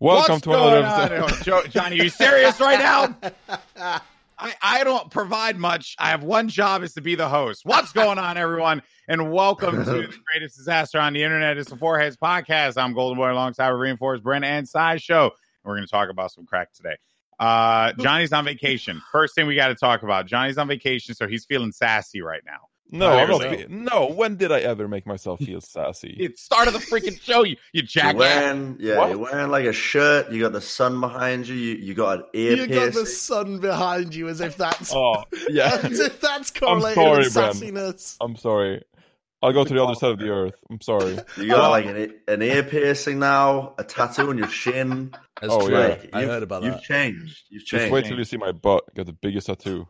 Welcome What's to another episode. Oh, Jo- Johnny, are you serious right now? I, I don't provide much. I have one job is to be the host. What's going on, everyone? And welcome to the greatest disaster on the internet. It's the Four Heads Podcast. I'm Goldenboy alongside with Reinforce Bren and Sideshow. And we're going to talk about some crack today. Uh, Johnny's on vacation. First thing we got to talk about. Johnny's on vacation, so he's feeling sassy right now. No, I'm not. Seriously. fe- No, when did I ever make myself feel sassy? It started the freaking show. You, you You're jackass. wearing, yeah, What? you're wearing like a shirt. You got the sun behind you. You, you got an ear You got the sun behind you as if that's Oh, yeah. as if that's correlated sorry, with Bram. sassiness. I'm sorry. I'll go to the other side of the earth. I'm sorry. You got like an, an ear piercing now, a tattoo on your shin. Oh, that's Oh, true. yeah. I you've- heard about You've that. changed. You've changed. Just wait till you see my butt. Got the biggest tattoo.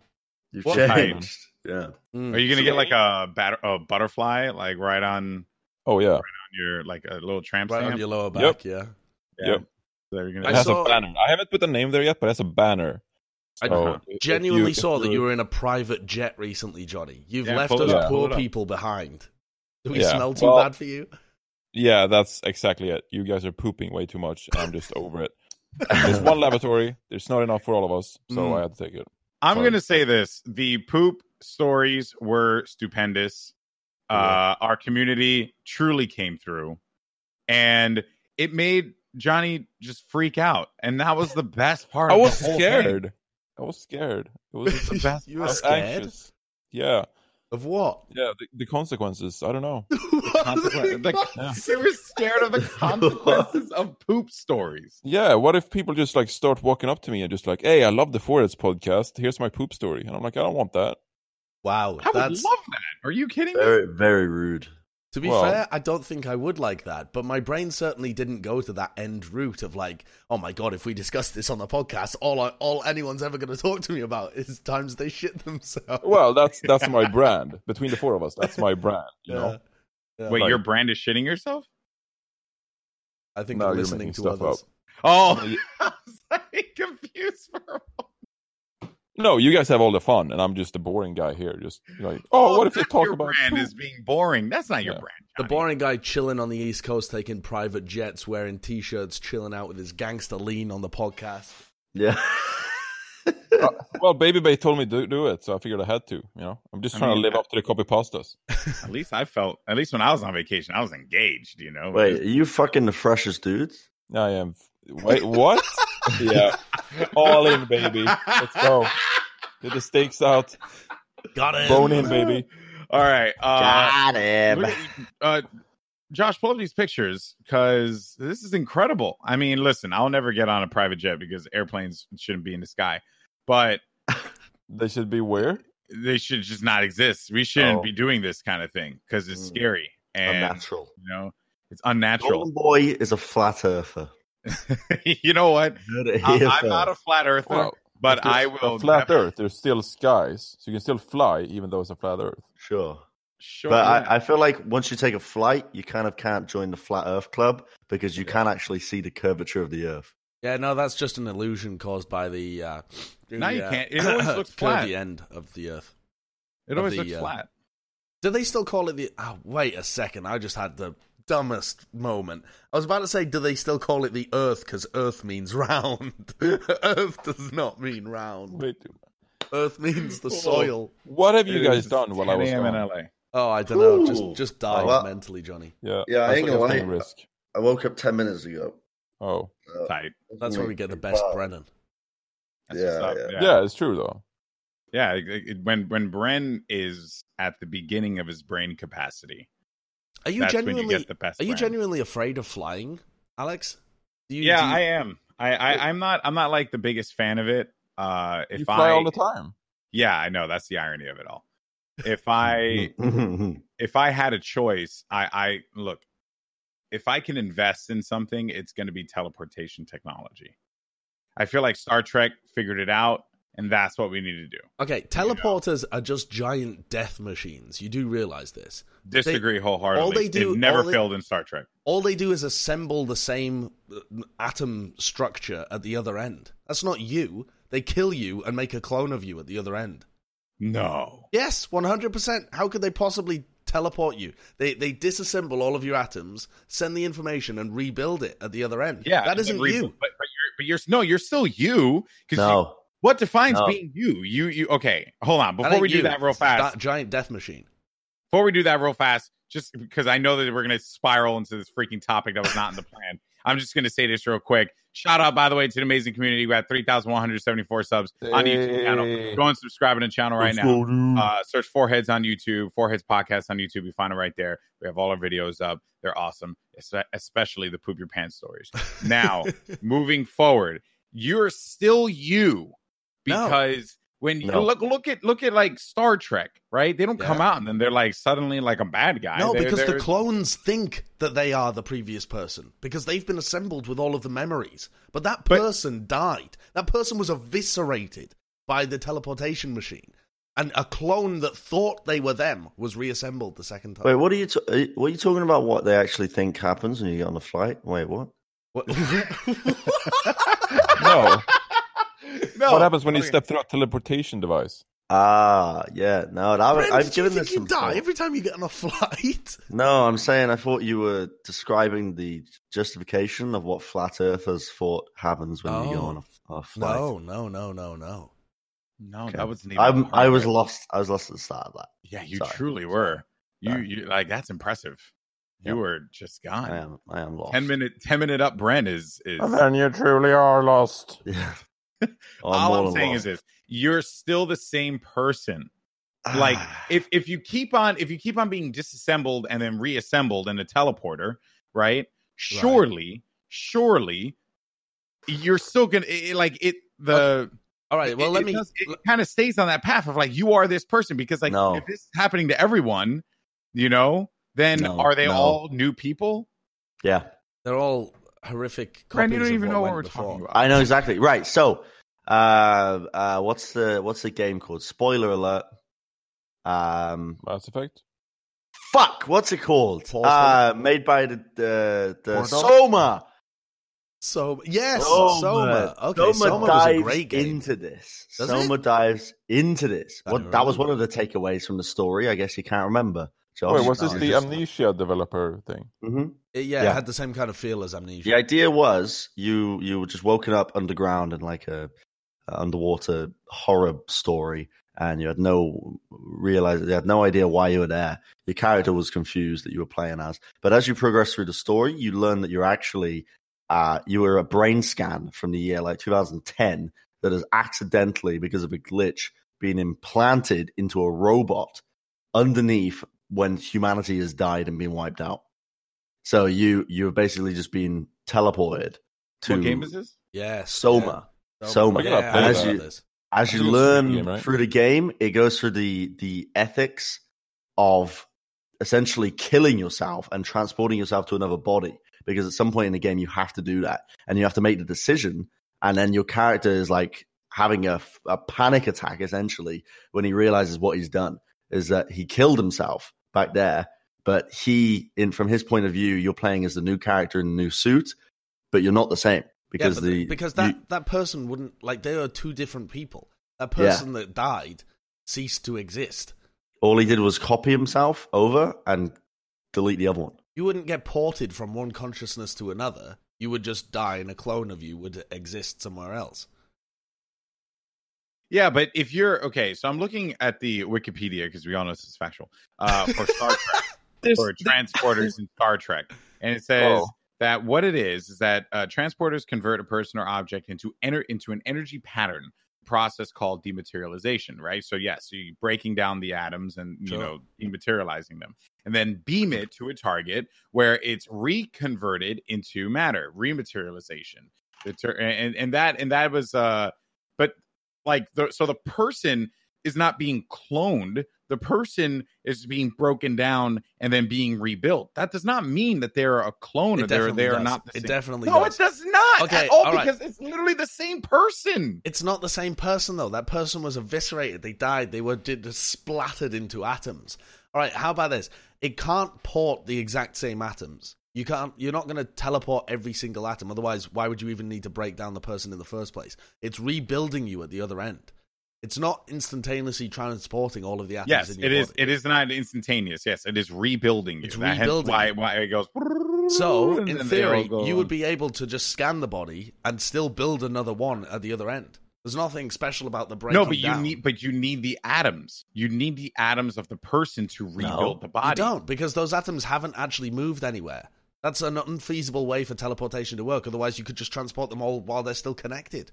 You've What changed. Yeah. Mm. Are you gonna get like a, bat- a butterfly, like right on Oh yeah. on your like a little tramp right on stamp? your lower back? Yep. Yeah. Yeah. Yep. So you're gonna I It has saw- a banner. I haven't put the name there yet, but it has a banner. I So, genuinely you- saw that you were in a private jet recently, Johnny. You've Yeah, left us up, pull poor people behind. Do we Yeah, smell too well- bad for you? Yeah, that's exactly it. You guys are pooping way too much, and I'm just over it. There's one lavatory. There's not enough for all of us, so Mm. I had to take it. I'm Sorry. gonna say this: the poop stories were stupendous. Uh, our community truly came through, and it made Johnny just freak out, and that was the best part. I of was scared. thing. I was scared. It was the best. You were was scared anxious. Yeah, of what? yeah. The, the consequences. I don't know. Consequence- the- Yeah. They were scared of the consequences of poop stories. Yeah, what if people just like start walking up to me and just like, "Hey, I love the Four Heads podcast. Here's my poop story," and I'm like, "I don't want that." Wow, I would that's love that. Are you kidding me? Very, very rude. To be Well- fair, I don't think I would like that, but my brain certainly didn't go to that end route of like, oh my god, if we discuss this on the podcast, all I, all anyone's ever going to talk to me about is times they shit themselves. Well, that's that's my brand. Between the four of us, that's my brand. You know. Yeah. Wait, like- your brand is shitting yourself? I think No, you're you're listening making to stuff others. up. Oh, I was like confused for a moment. No, you guys have all the fun, and I'm just the boring guy here. Just like, oh, what if they talk your about brand is being boring? That's not your Yeah. brand. The boring guy chilling on the East Coast, taking private jets, wearing t-shirts, chilling out with his gangster lean on the podcast. Yeah. Uh, well, Baby Bay told me to do it, so I figured I had to. You know, I'm just I trying mean, to live up to the copy pastas. At least I felt. At least when I was on vacation, I was engaged. You know. Wait, are you fucking the freshest dudes? I am. Wait, what? Yeah, all in, baby. Let's go. Get the steaks out. Got it. Bone in, baby. All right. Uh, Got him. at- uh, Josh, pull up these pictures because this is incredible. I mean, listen, I'll never get on a private jet because airplanes shouldn't be in the sky, but They should be where? they should just not exist. We shouldn't Oh. be doing this kind of thing because it's Mm. scary and Unnatural. you know it's unnatural. Goldenboy is a flat earther. you know what? I, here I'm not a flat earther, Well, but I will A flat def- Earth. There's still skies, so you can still fly, even though it's a flat Earth. Sure. Sure, But. I, I feel like once you take a flight, you kind of can't join the Flat Earth Club because you can't actually see the curvature of the Earth. Yeah, no, that's just an illusion caused by the. Uh, the, No, you uh, can't. It always looks flat. curvy end of the Earth. it always the, looks uh, flat. Do they still call it the? Oh, wait a second! I just had the dumbest moment. I was about to say, do they still call it the Earth because Earth means round? Earth does not mean round. Wait, Earth means the soil. what have you It guys done while I was a.m. in? LA. Oh, I don't know. Just Ooh. just die Well- mentally, Johnny. Yeah, Yeah, I that's ain't like gonna a lie. risk. I woke up 10 minutes ago. Oh, Uh, Tight. That's where we get the best Brennan. Yeah, yeah. yeah. yeah, it's true though. Yeah, it- it- when when Bren is at the beginning of his brain capacity, Are you that's when you genuinely? get the best. Are you Bren. genuinely afraid of flying, Alex? Do you, Yeah, do you- I am. I, I I'm not. I'm not like the biggest fan of it. Uh, if you fly I, all the time. yeah, I know that's the irony of it all. If I if I had a choice, I I look. If I can invest in something, it's going to be teleportation technology. I feel like Star Trek figured it out, and that's what we need to do. Okay, teleporters are just giant death machines. You do realize this. Disagree wholeheartedly. all they do- They've never they- failed in Star Trek. All they do is assemble the same uh, atom structure at the other end. That's not you. They kill you and make a clone of you at the other end. No. Yes, 100%. How could they possibly teleport you. They they disassemble all of your atoms, send the information, and rebuild it at the other end. Yeah, that but isn't re- you. But, but you're but you're no, you're still you. Because No, what defines No. being you? You you okay? Hold on. Before we do you. that real fast, giant death machine. before we do that real fast, just because I know that we're going to spiral into this freaking topic that was not in the plan, I'm just going to say this real quick. Shout out, by the way, to the amazing community. We had 3,174 subs on the YouTube channel. Go and subscribe to the channel right now. Uh, search Four Heads on YouTube, Four Heads Podcast on YouTube. You find it right there. We have all our videos up. They're awesome, especially the poop your pants stories. Now, moving forward, you're still you No. because when you No. look look at look at like Star Trek, right? They don't come out and then they're like suddenly like a bad guy. No, They're- because the they're- clones think that they are the previous person because they've been assembled with all of the memories. But that But- person died. That person was eviscerated by the teleportation machine. And a clone that thought they were them was reassembled the second time. Wait, what are you? T- are you- what are you talking about? What they actually think happens when you get on a flight? Wait, what? What- No. No. What happens when you step through a teleportation device? Ah, yeah. No, that, Bren, I've did you given think this you some die thought. every time you get on a flight? No, I'm saying I thought you were describing the justification of what flat earthers thought happens when you go Oh. on a, a flight. No, no, no, no, no. No, Okay. that wasn't even. I'm, I was lost. I was lost at the start of that. Yeah, you Sorry. truly were. You, Sorry. you like that's impressive. You were just gone. I am. I am lost. Ten minute, ten minute up. Bren is is. then you truly are lost. Yeah. Oh, all I'm saying lost. is this: you're still the same person. like ah. if if you keep on if you keep on being disassembled and then reassembled in a teleporter right surely surely you're still gonna it, like it the All right, well, it, let it me. does- it kind of stays on that path of like you are this person because like No. if this is happening to everyone you know then No, are they no. all new people yeah, They're all horrific Bren, copies you don't of even what know what went we're before. talking about I know exactly. Right. So, uh, uh, what's the what's the game called? Spoiler alert. Um, Mass Effect? fuck. What's it called? Portal. Uh, made by the the, the Soma. So yes, Soma. Soma. Okay, Soma, was dives a great game. into this. Does Soma dives into this. What that was one of the takeaways from the story. I guess you can't remember. Josh, Wait, was this No, the just- Amnesia developer thing? Mhm. It- yeah, Yeah. it had the same kind of feel as Amnesia. The idea was you you were just woken up underground in like a, a underwater horror story, and you had no realize you had no idea why you were there. Your character was confused that you were playing as, but as you progress through the story, you learn that you're actually uh, you were a brain scan from the year like 2010 that has accidentally because of a glitch been implanted into a robot underneath when humanity has died and been wiped out. So you you've basically just been teleported to what game is this Yes, Soma. Yeah. Soma. Yeah, as you- this. As you learn game, right? through the game, it goes through the the ethics of essentially killing yourself and transporting yourself to another body. Because at some point in the game, you have to do that, and you have to make the decision. And then your character is like having a, a panic attack essentially when he realizes what he's done is that he killed himself back there. But he, in from his point of view, you're playing as the new character in a new suit, but you're not the same because yeah, but the because that you- that person wouldn't like they are two different people. That Yeah. person that died ceased to exist. all he did was copy himself over and delete the other one. You wouldn't get ported from one consciousness to another. You would just die, and a clone of you would exist somewhere else. Yeah, but if you're okay, so I'm looking at the Wikipedia because we all know this is factual uh, for Star Trek for transporters in Star Trek, and it says Oh. That what it is is that uh, transporters convert a person or object into enter into an energy pattern process called dematerialization. Right. So yes, so you're breaking down the atoms and you Sure. know dematerializing them, and then beam it to a target where it's reconverted into matter, rematerialization. Ter- and and that and that was uh, but like the so the person is not being cloned the person is being broken down and then being rebuilt that does not mean that they're a clone or It they're they're not the It definitely no does. it does not Okay, at all, all right. because it's literally the same person It's not the same person though. That person was eviscerated. They died. They were did, splattered into atoms. All right. How about this? It can't port the exact same atoms. You can't. You're not going to teleport every single atom. Otherwise, why would you even need to break down the person in the first place? It's rebuilding you at the other end. It's not instantaneously transporting all of the atoms. Yes, in your it is. It is not instantaneous. Yes, it is rebuilding you. It's That- rebuilding Why? Why it goes? So, in then they all theory, you would be able to just scan the body and still build another one at the other end. There's nothing special about the brain. No, but you down. need. But you need the atoms. You need the atoms of the person to rebuild the body. You don't because those atoms haven't actually moved anywhere. That's an unfeasible way for teleportation to work. Otherwise, you could just transport them all while they're still connected.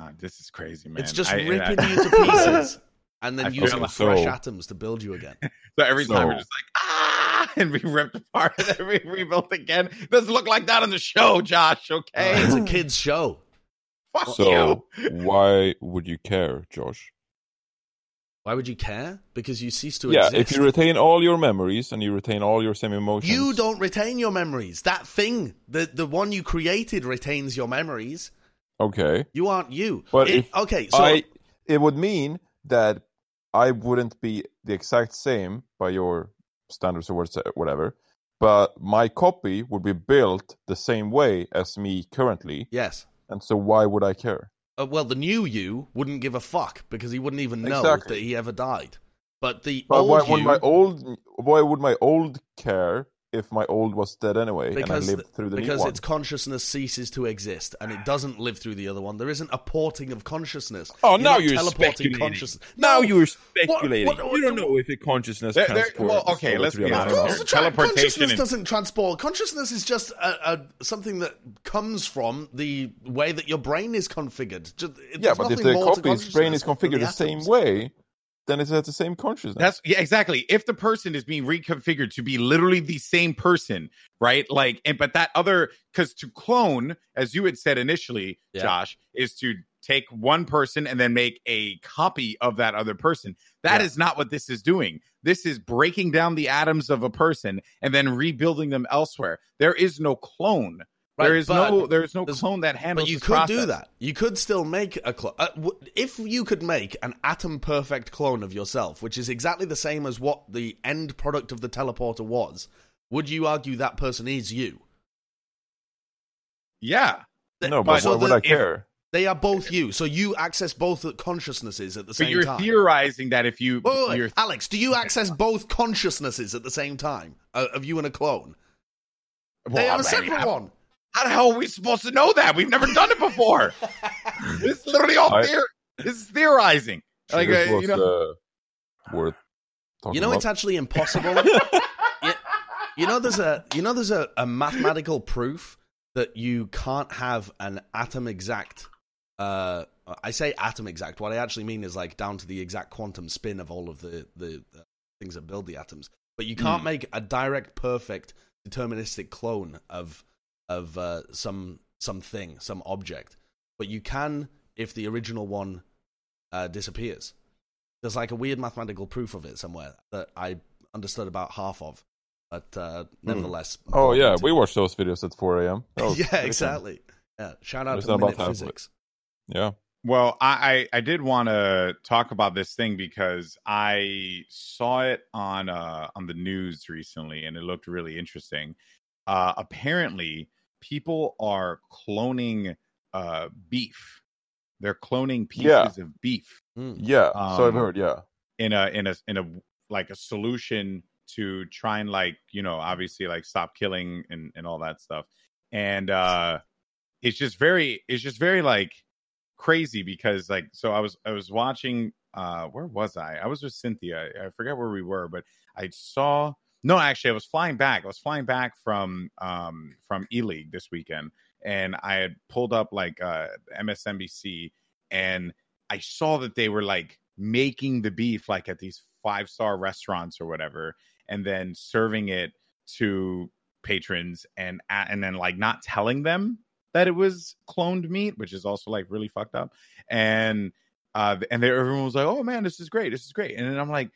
Ah, this is crazy, man. it's just I- ripping I- you to pieces and then feel using like- fresh So- atoms to build you again. So every time we're just like ah, and we ripped apart and then we rebuilt again. Doesn't look like that on the show, Josh. Okay, it's a kids' show. fuck So you. why would you care, Josh? Why would you care? Because you cease to Yeah, exist. Yeah, if you retain all your memories and you retain all your same emotions, You don't retain your memories. That thing, the the one you created, retains your memories. Okay, You aren't you. But It- if okay, so I it would mean that I wouldn't be the exact same by your standards or what's- whatever, but my copy would be built the same way as me currently, yes. and so why would I care? Uh, well, the new you wouldn't give a fuck because he wouldn't even know Exactly. that he ever died. But the But old why you, would my old why would my old care if my old was dead anyway because and I lived through the because new one? Because its consciousness ceases to exist and it doesn't live through the other one. There isn't a porting of consciousness. Oh, You're now you're teleporting consciousness. Now No, you're speculating. speculating. what- what- you don't know if a consciousness There- there- transports. well, okay, let's be honest. Course, tra- Teleportation consciousness and- doesn't transport. Consciousness is just a, a something that comes from the way that your brain is configured. Just, Yeah, there's but if nothing the more to copy's brain is consciousness than configured the same way, then it has the same consciousness. That's yeah, exactly. If the person is being reconfigured to be literally the same person, right? Like, and but that other because to clone, as you had said initially, Yeah. Josh, is to take one person and then make a copy of that other person. That is Yeah. not what this is doing. This is breaking down the atoms of a person and then rebuilding them elsewhere. There is no clone. There Right, is but no there is no there's- clone that handles. But you this could process. do that. You could still make a clone. Uh, w- if you could make an atom perfect clone of yourself, which is exactly the same as what the end product of the teleporter was, would you argue that person is you? Yeah, no, but but so why would the- I care? They are both you. So you access both consciousnesses at the same time. but you're time. theorizing that if you Wait, wait, wait. you're Alex, do you access both consciousnesses at the same time uh, of you and a clone? they Well, have a I mean, separate how- one. How the hell are we supposed to know that? We've never done it before. this is literally all I- theor- This is theorizing. Like this uh, was you know, uh, worth talking You know, about. it's actually impossible. you, you know, there's a you know there's a, a mathematical proof that you can't have an atom exact. Uh, I say atom exact. What I actually mean is like down to the exact quantum spin of all of the the uh, things that build the atoms. But you can't Hmm. make a direct, perfect, deterministic clone of of uh, some something, some object. But you can if the original one uh, disappears. There's like a weird mathematical proof of it somewhere that I understood about half of, but uh, nevertheless. oh yeah, we watched those videos at 4 a.m. That yeah, pretty fun. exactly. Yeah, shout out It's to not about Minute. Physics. Yeah, well, I, I I did want to talk about this thing because I saw it on uh on the news recently and it looked really interesting. Uh, apparently, people are cloning uh beef. They're cloning pieces Yeah. of beef. Mm. yeah. so I've Um, heard. Yeah, in a in a in a like a solution to try and like you know obviously like stop killing and and all that stuff and uh it's just very it's just very like crazy because like so i was i was watching uh where was i i was with cynthia i forget where we were but i saw no actually i was flying back i was flying back from um from ELEAGUE this weekend and i had pulled up like uh msnbc and I saw that they were like making the beef like at these five star restaurants or whatever, and then serving it to patrons and and then like not telling them that it was cloned meat, which is also like really fucked up. And uh, and there everyone was like, "Oh man, this is great, this is great." And then I'm like,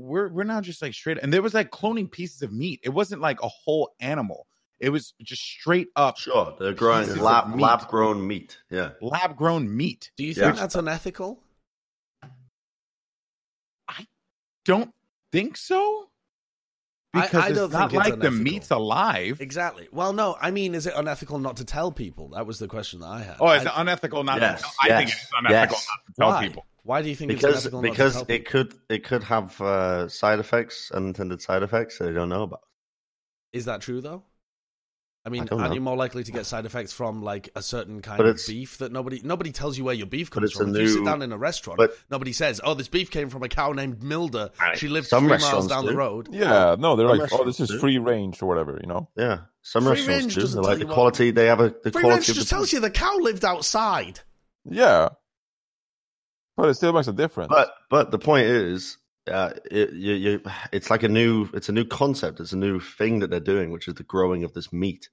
"We're we're not just like straight." And there was like cloning pieces of meat. It wasn't like a whole animal. It was just straight up Sure, they're growing lab meat. lab grown meat. Yeah, lab grown meat. Do you Yeah. think that's unethical? I don't think so. I- because I it's don't not think it's like the meat's alive. Exactly. Well, no, I mean, is it unethical not to tell people? That was the question that I had. Oh, is I- it unethical not Yes, to tell? I think it's unethical yes. not to tell why? people. Why do you think it's because unethical not to because it could it could have uh, side effects, unintended side effects that they don't know about. Is that true though? I mean, I don't aren't you more likely to get side effects from like a certain kind But of beef that nobody nobody tells you where your beef But comes it's from? a if you sit down in a restaurant, but- nobody says, "Oh, this beef came from a cow named Milda. Right. She lived Some three miles restaurants down the road." Yeah, no, they're Some like, oh, this is do. free range or whatever, you know. Yeah, some Free restaurants range do. doesn't They tell like you the what- quality. They have a the Free quality range just the tells you the cow lived outside. Yeah, but it still makes a difference. But but the point is, uh, it, you, you, it's like a new it's a new concept. It's a new thing that they're doing, which is the growing of this meat.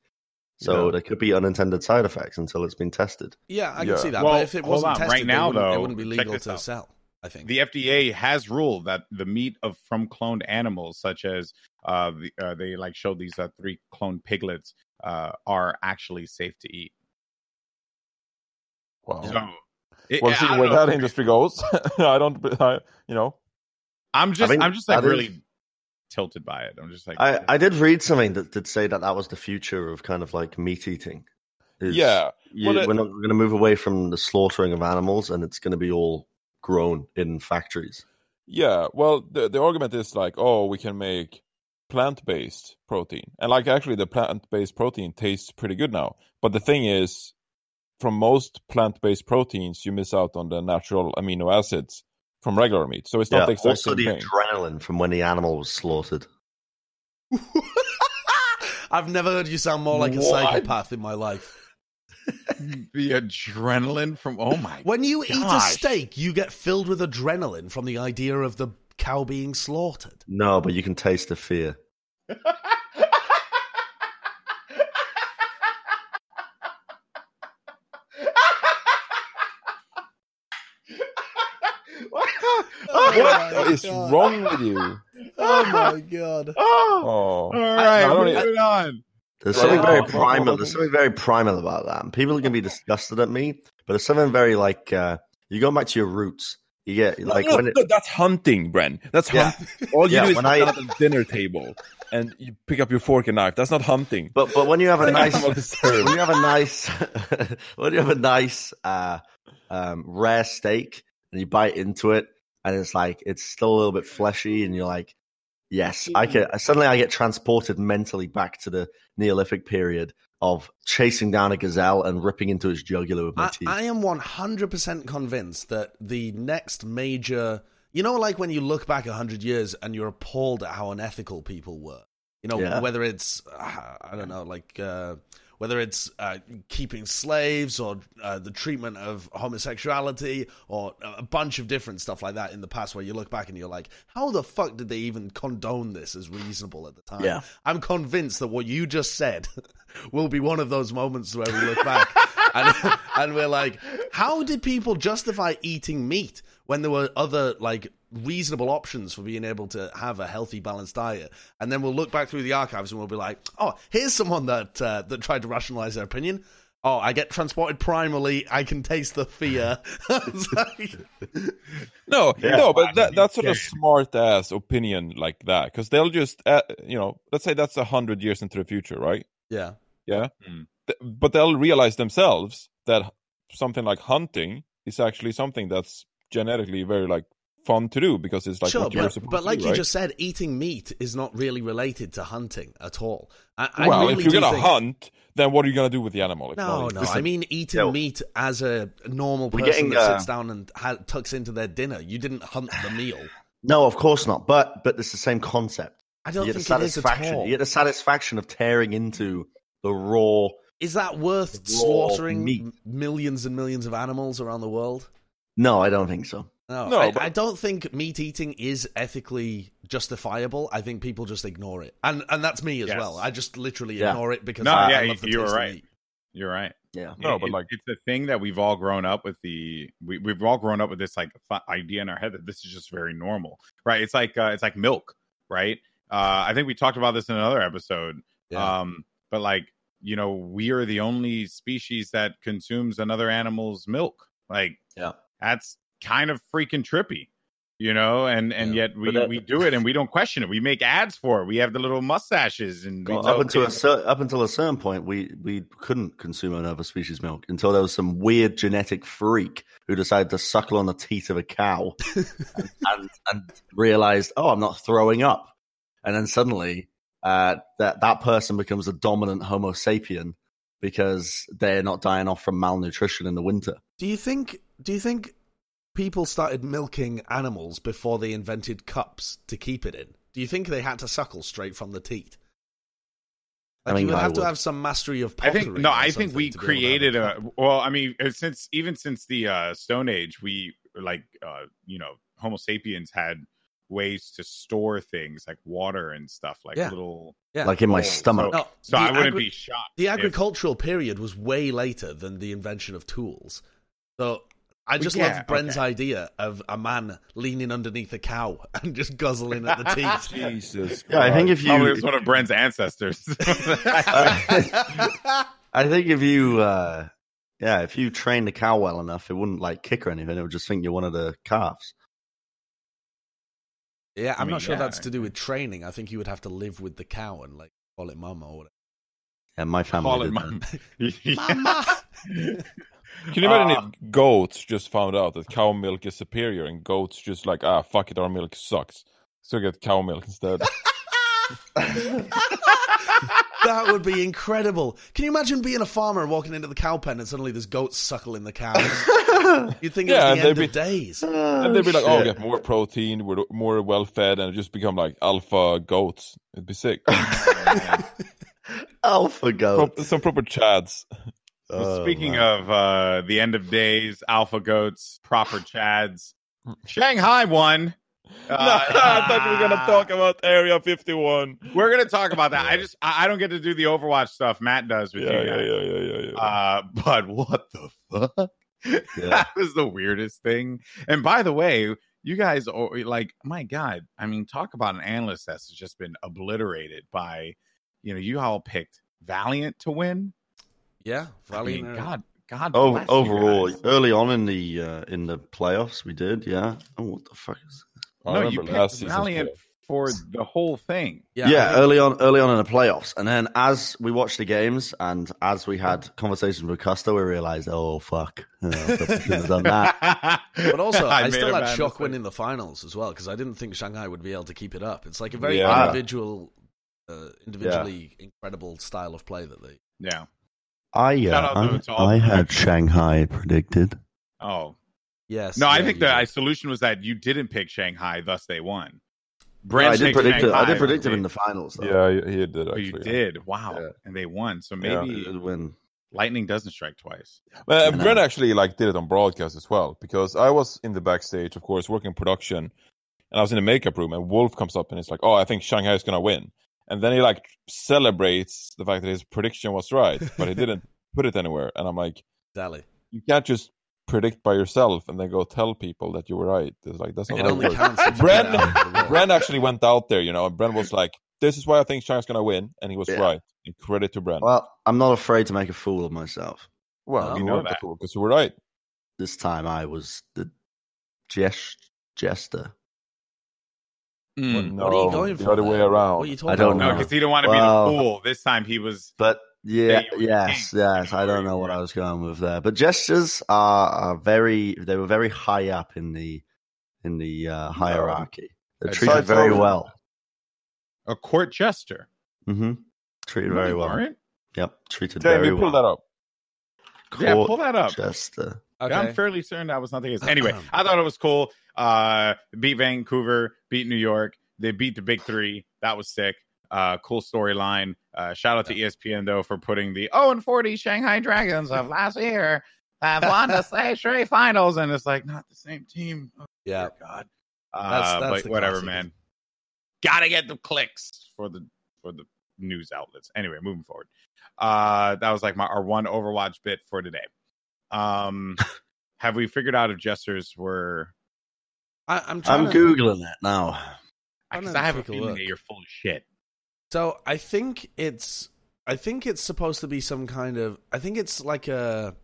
So Yeah. there could be unintended side effects until it's been tested. Yeah, I Yeah. can see that. Well, but if it wasn't on. tested, Right they now, wouldn't- it wouldn't be legal to out. sell. I think. The FDA has ruled that the meat of from cloned animals, such as uh, the, uh they like showed these uh, three cloned piglets, uh, are actually safe to eat. wow. So, it- We'll see don't where know. that industry goes. I don't, I, you know. I'm just, I'm just like that is- really tilted by it. I'm just like, I, I did read something that did say that that was the future of kind of like meat eating. Is Yeah, you, well, it- we're not going to move away from the slaughtering of animals, and it's going to be all grown in factories. Yeah, well, the the argument is like, oh, we can make plant-based protein, and like actually, the plant-based protein tastes pretty good now. But the thing is, from most plant-based proteins, you miss out on the natural amino acids from regular meat, so it's not Yeah, the exact also same the thing. adrenaline from when the animal was slaughtered. I've never heard you sound more like a What? psychopath in my life. the adrenaline from oh my When you eat a steak, you get filled with adrenaline from the idea of the cow being slaughtered. No, but you can taste the fear. What is wrong with you? Oh my god! Oh, Oh, all right, I don't moving even- on. There's Right. something very Oh. primal. There's something very primal about that. And people are going to be disgusted at me, but there's something very like uh, you go back to your roots. You get like no, when it, no, that's hunting, Bren. That's Yeah. hunting. All you Yeah, do is when sit I- at the dinner table and you pick up your fork and knife. That's not hunting. but but when you have a nice Animal when you have a nice when you have a nice uh, um, rare steak and you bite into it and it's like it's still a little bit fleshy and you're like yes i can suddenly i get transported mentally back to the neolithic period of chasing down a gazelle and ripping into its jugular with my I, teeth I am one hundred percent convinced that the next major, you know, like when you look back hundred years and you're appalled at how unethical people were. You know, Yeah. whether it's uh, I don't know, like uh, whether it's uh, keeping slaves or uh, the treatment of homosexuality or a bunch of different stuff like that in the past, where you look back and you're like, how the fuck did they even condone this as reasonable at the time? Yeah. I'm convinced that what you just said will be one of those moments where we look back and, and we're like, how did people justify eating meat when there were other like reasonable options for being able to have a healthy, balanced diet? And then we'll look back through the archives and we'll be like, oh, here's someone that uh, that tried to rationalize their opinion. Oh, I get transported primally. I can taste the fear. Like- No, Yeah. no, but that, that's sort of smart ass opinion like that because they'll just, uh, you know, let's say that's a hundred years into the future, right? yeah. Yeah, Mm. Th- but they'll realize themselves that something like hunting is actually something that's genetically very like fun to do because it's like sure, what you're but, supposed but to like do, you right? just said, eating meat is not really related to hunting at all. I, I well, really if you're gonna think- hunt, then what are you gonna do with the animal? No, no. listen, I mean eating Yo. meat as a normal person getting, that uh, sits down and ha- tucks into their dinner. You didn't hunt the meal. no of course not but but it's the same concept I don't you get the think it is at satisfaction all. you get the satisfaction of tearing into the raw Is that worth slaughtering meat. millions and millions of animals around the world? no i don't think so No, No, I, but- I don't think meat eating is ethically justifiable. I think people just ignore it, and and that's me as Yes. well. I just literally Yeah. ignore it because No, I, yeah, I love the you're taste of right. meat. You're right. yeah No, It- but like- it's a thing that we've all grown up with the we we've all grown up with this like idea in our head that this is just very normal, right? It's like uh, it's like milk, right? Uh, I think we talked about this in another episode. Yeah. Um, but like you know, we are the only species that consumes another animal's milk. Like Yeah. that's kind of freaking trippy. you know, and and Yeah. yet we, that- we do it and we don't question it. We make ads for it. We have the little mustaches and Well, up until a kids- cer- up until a certain point, we we couldn't consume another species milk until there was some weird genetic freak who decided to suckle on the teat of a cow and, and and realized, oh, I'm not throwing up, and then suddenly uh, that that person becomes a dominant Homo sapien because they're not dying off from malnutrition in the winter. Do you think? Do you think people started milking animals before they invented cups to keep it in? Do you think they had to suckle straight from the teat? I Like mean, you would I have to have some mastery of I pottery. think no, I think we to be able to have created a a well, I mean, uh, since even since the uh Stone Age, we like uh you know, Homo sapiens had ways to store things like water and stuff, like Yeah. little Yeah. Like in my stomach. No, so I wouldn't agri- be shocked. The if- agricultural period was way later than the invention of tools. So I just yeah, love Bren's okay. idea of a man leaning underneath a cow and just guzzling at the teeth. Jesus. Yeah, I think if you Probably you was one of Bren's ancestors. I think if you, uh, yeah, if you train the cow well enough, it wouldn't like kick or anything. It would just think you're one of the calves. yeah, I'm I mean, not sure yeah. that's to do with training. I think you would have to live with the cow and like call it mama or whatever. Yeah, my family. Call it did Mama. Can you imagine Uh, if goats just found out that cow milk is superior and goats just like, ah, fuck it, our milk sucks. So get cow milk instead. that would be incredible. Can you imagine being a farmer and walking into the cow pen and suddenly there's goats suckling the cows? You'd think Yeah, was the and end they'd of be- days. and they'd be like, oh, shit. get more protein, we're more well fed, and just become like alpha goats. It'd be sick. alpha goats. Pro- some proper chads. Oh, Speaking of uh, the end of days, alpha goats, proper chads, Shanghai won. no, I thought we were gonna talk about Area 51. We're gonna talk about that. I just I I don't get to do the Overwatch stuff. Matt does with Yeah, you yeah, guys. yeah, yeah, yeah, yeah. Uh, but what the fuck? Yeah. that was the weirdest thing. And by the way, you guys are like, my God, I mean, talk about an analyst that's just been obliterated by, you know, you all picked Valiant to win. Yeah, I mean, God, God, Oh, bless you overall, guys. early on in the uh, in the playoffs, we did. Yeah. Oh, what the fuck is? I no, remember you last picked season's Valiant for the whole thing. Yeah, yeah early on, early on in the playoffs, and then as we watched the games and as we had conversations with Costa, we realized, oh fuck, uh, shouldn't done that. But also, I, made still had shock mistake. winning the finals as well because I didn't think Shanghai would be able to keep it up. It's like a very Yeah. individual, uh, individually incredible style of play that they. Yeah. I Shout out uh, to- to I, I had Shanghai predicted. Oh Yes. no, I think you the did. uh, solution was that you didn't pick Shanghai, thus they won. I did picked predict it. I did predict it in the finals. Though. Yeah, he, he did Oh, actually. you did. Wow. Yeah. And they won. So maybe It did win. lightning doesn't strike twice. Well, I. Brent actually like did it on broadcast as well because I was in the backstage, of course, working production, and I was in the makeup room, and Wolf comes up and he's like, "Oh, I think Shanghai is gonna win," and then he like celebrates the fact that his prediction was right, but he didn't put it anywhere, and I'm like, Dally. you can't just predict by yourself and then go tell people that you were right. It's like that's not It how only works. counts. If Bren- get out of the war. Bren actually went out there, you know, and Bren was like, "This is why I think Shanghai's gonna win," and he was Yeah. right. And credit to Bren. Well, I'm not afraid to make a fool of myself. well, Oh. you We know know that. that because you were right. This time, I was the jest- jester. Mm. No, what are you going the for? other way around. What are you talking I don't No, know. because he didn't want to Well- be the fool. This time he was. But yeah, Yeah, you were yes, king. yes. I don't know what. I was going with there, but gestures are, are very. They were very high up in the in the uh, hierarchy. They're treated very well. A court jester. Mm-hmm. Treated very well. weren't. Yep, treated Jamie, very pull well. that up. Yeah, pull that up. Jester. Okay. I'm fairly certain that was not the case. Anyway, I thought it was cool. Uh, beat Vancouver, beat New York. They beat the big three. That was sick. Uh, cool storyline. Uh, shout out to ESPN though for putting the 0 and 40 Shanghai Dragons of last year have won the straight finals, and it's like not the same team. Oh, Yeah. God. Uh, That's- that's but whatever, classic. man. Gotta get the clicks for the for the news outlets. Anyway, moving forward. Uh, that was like my our one Overwatch bit for today. Um, have we figured out if jesters were? I, I'm trying I'm to, googling it now. I'm Because I have a feeling look. that you're full of shit. So I think it's I think it's supposed to be some kind of I think it's like a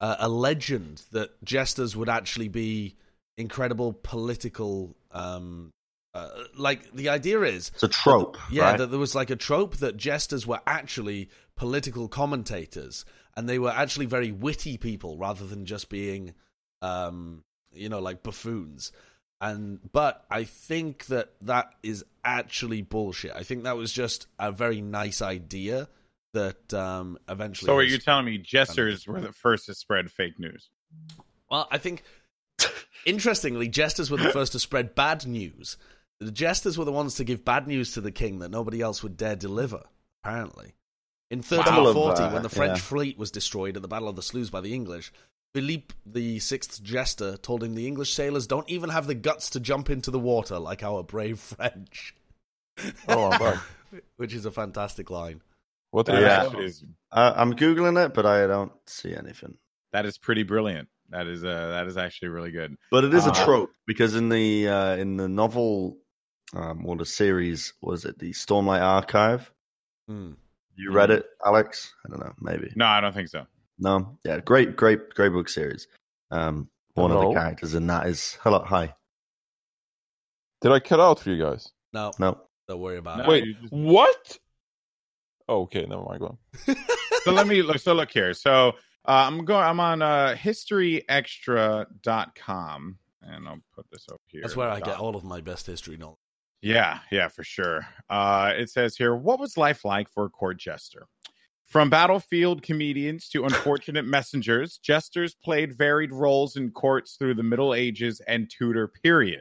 a, a legend that jesters would actually be incredible political um uh, like the idea is It's a trope, yeah right? that there was like a trope that jesters were actually political commentators and they were actually very witty people rather than just being um you know like buffoons and but i think that that is actually bullshit i think that was just a very nice idea that um eventually So are you telling me jesters were the first to spread fake news? well, I think interestingly, jesters were the first to spread bad news. The jesters were the ones to give bad news to the king that nobody else would dare deliver. Apparently, in 1340, that, when the French yeah. fleet was destroyed at the Battle of the Sluys by the English, Philippe the Sixth Jester told him the English sailors don't even have the guts to jump into the water like our brave French. Oh, I'm. Which is a fantastic line. What That did Yeah. is Uh, I'm googling it, but I don't see anything. that is pretty brilliant. That is uh that is actually really good. But it is a Uh, trope because in the uh, in the novel um, or the series was it the Stormlight Archive? Hmm. You read it, Alex? I don't know, maybe. No, I don't think so. No, yeah, great, great, great book series. Um, one of the characters in that is hello, hi. Did I cut out for you guys? No, No, don't worry about No, it. Wait, just- what? Oh, okay, never mind. Go on. so let me look so look here. So uh, I'm going I'm on uh historyextra.com and I'll put this up here. That's where I get all of my best history knowledge. Yeah, yeah, for sure. Uh, it says here, what was life like for a court jester? From battlefield comedians to unfortunate messengers, jesters played varied roles in courts through the Middle Ages and Tudor period.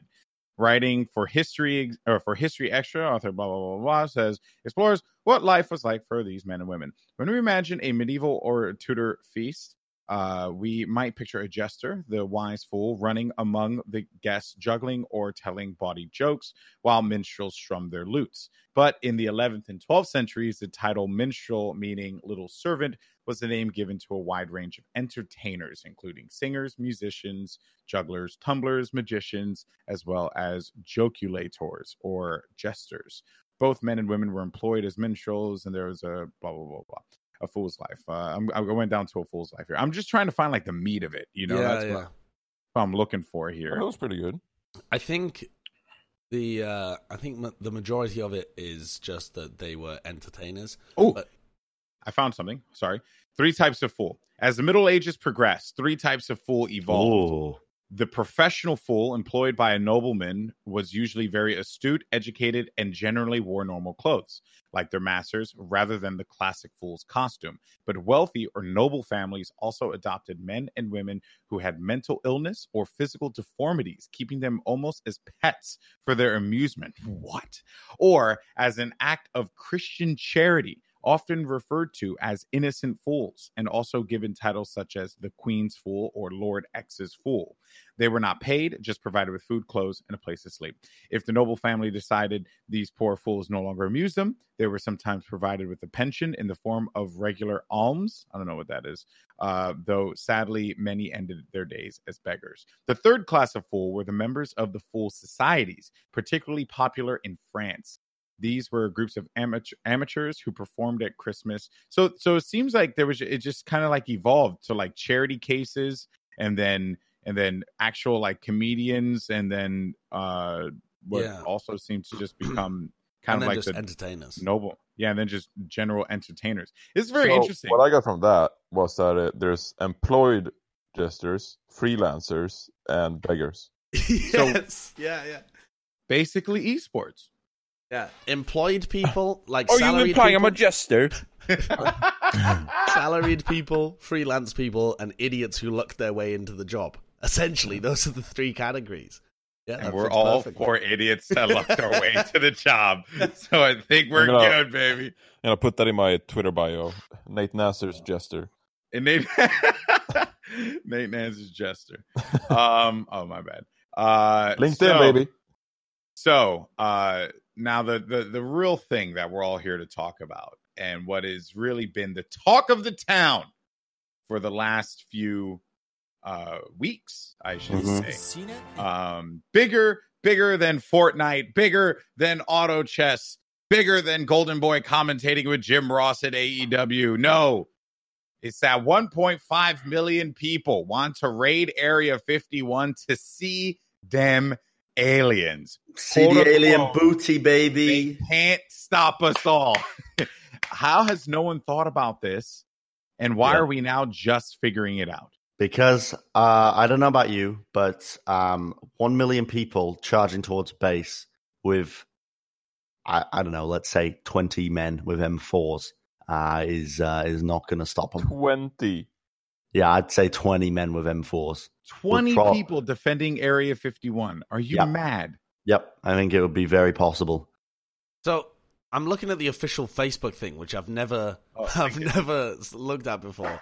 Writing for history or for history extra, author blah blah blah blah says explores what life was like for these men and women. When we imagine a medieval or Tudor feast, uh, we might picture a jester, the wise fool, running among the guests, juggling or telling bawdy jokes while minstrels strum their lutes. But in the 11th and 12th centuries, the title minstrel, meaning little servant, was the name given to a wide range of entertainers, including singers, musicians, jugglers, tumblers, magicians, as well as joculators or jesters. Both men and women were employed as minstrels, and there was a blah, blah, blah, blah. A fool's life. Uh, I'm, I'm going down to a fool's life here. I'm just trying to find like the meat of it. You know, yeah, that's yeah. what I'm looking for here. That was pretty good. I think the uh, I think ma- the majority of it is just that they were entertainers. Oh, But- I found something. Sorry. Three types of fool. As the Middle Ages progressed, three types of fool evolved. oh, The professional fool, employed by a nobleman, was usually very astute, educated, and generally wore normal clothes, like their masters, rather than the classic fool's costume. But wealthy or noble families also adopted men and women who had mental illness or physical deformities, keeping them almost as pets for their amusement. What? Or as an act of Christian charity often referred to as innocent fools, and also given titles such as the Queen's Fool or Lord X's Fool. They were not paid, just provided with food, clothes, and a place to sleep. If the noble family decided these poor fools no longer amused them, they were sometimes provided with a pension in the form of regular alms. I don't know what that is, uh, though sadly, many ended their days as beggars. The third class of fool were the members of the fool societies, particularly popular in France these were groups of amateur, amateurs who performed at christmas so so it seems like there was it just kind of like evolved to like charity cases and then and then actual like comedians and then uh what Yeah. also seemed to just become kind of like just the entertainers. noble yeah and then just general entertainers it's very So interesting What I got from that was that uh, there's employed jesters, freelancers, and beggars. yes. yeah, yeah. basically esports Yeah. Employed people, like Are you salaried implying I'm a jester? salaried people, freelance people, and idiots who lucked their way into the job. Essentially, those are the three categories. Yeah, and we're all perfectly. four idiots that lucked our way to the job so i think we're gonna- good baby And I'll put that in my Twitter bio. Nate Nanzer's jester. And Nate Nate Nanzer's jester. Um, oh my bad. Uh LinkedIn, so- baby. So uh now the, the the real thing that we're all here to talk about, and what has really been the talk of the town for the last few uh weeks, I should Mhm. say. Um bigger, bigger than Fortnite, bigger than auto chess, bigger than Goldenboy commentating with Jim Ross at AEW. No, it's that 1.5 million people want to raid Area 51 to see them aliens. See Quote, the alien unquote, booty, They baby. can't stop us all. How has no one thought about this? And why Yeah. are we now just figuring it out? Because uh, I don't know about you, but um, one million people charging towards base with, I, I don't know, let's say twenty men with M4s uh, is uh, is not going to stop them. Twenty. Yeah, I'd say twenty men with M4s. 20 pro- people defending Area 51. Are you Yeah. mad? Yep, I think it would be very possible. So I'm looking at the official Facebook thing, which I've never, Oh, I've you. never looked at before.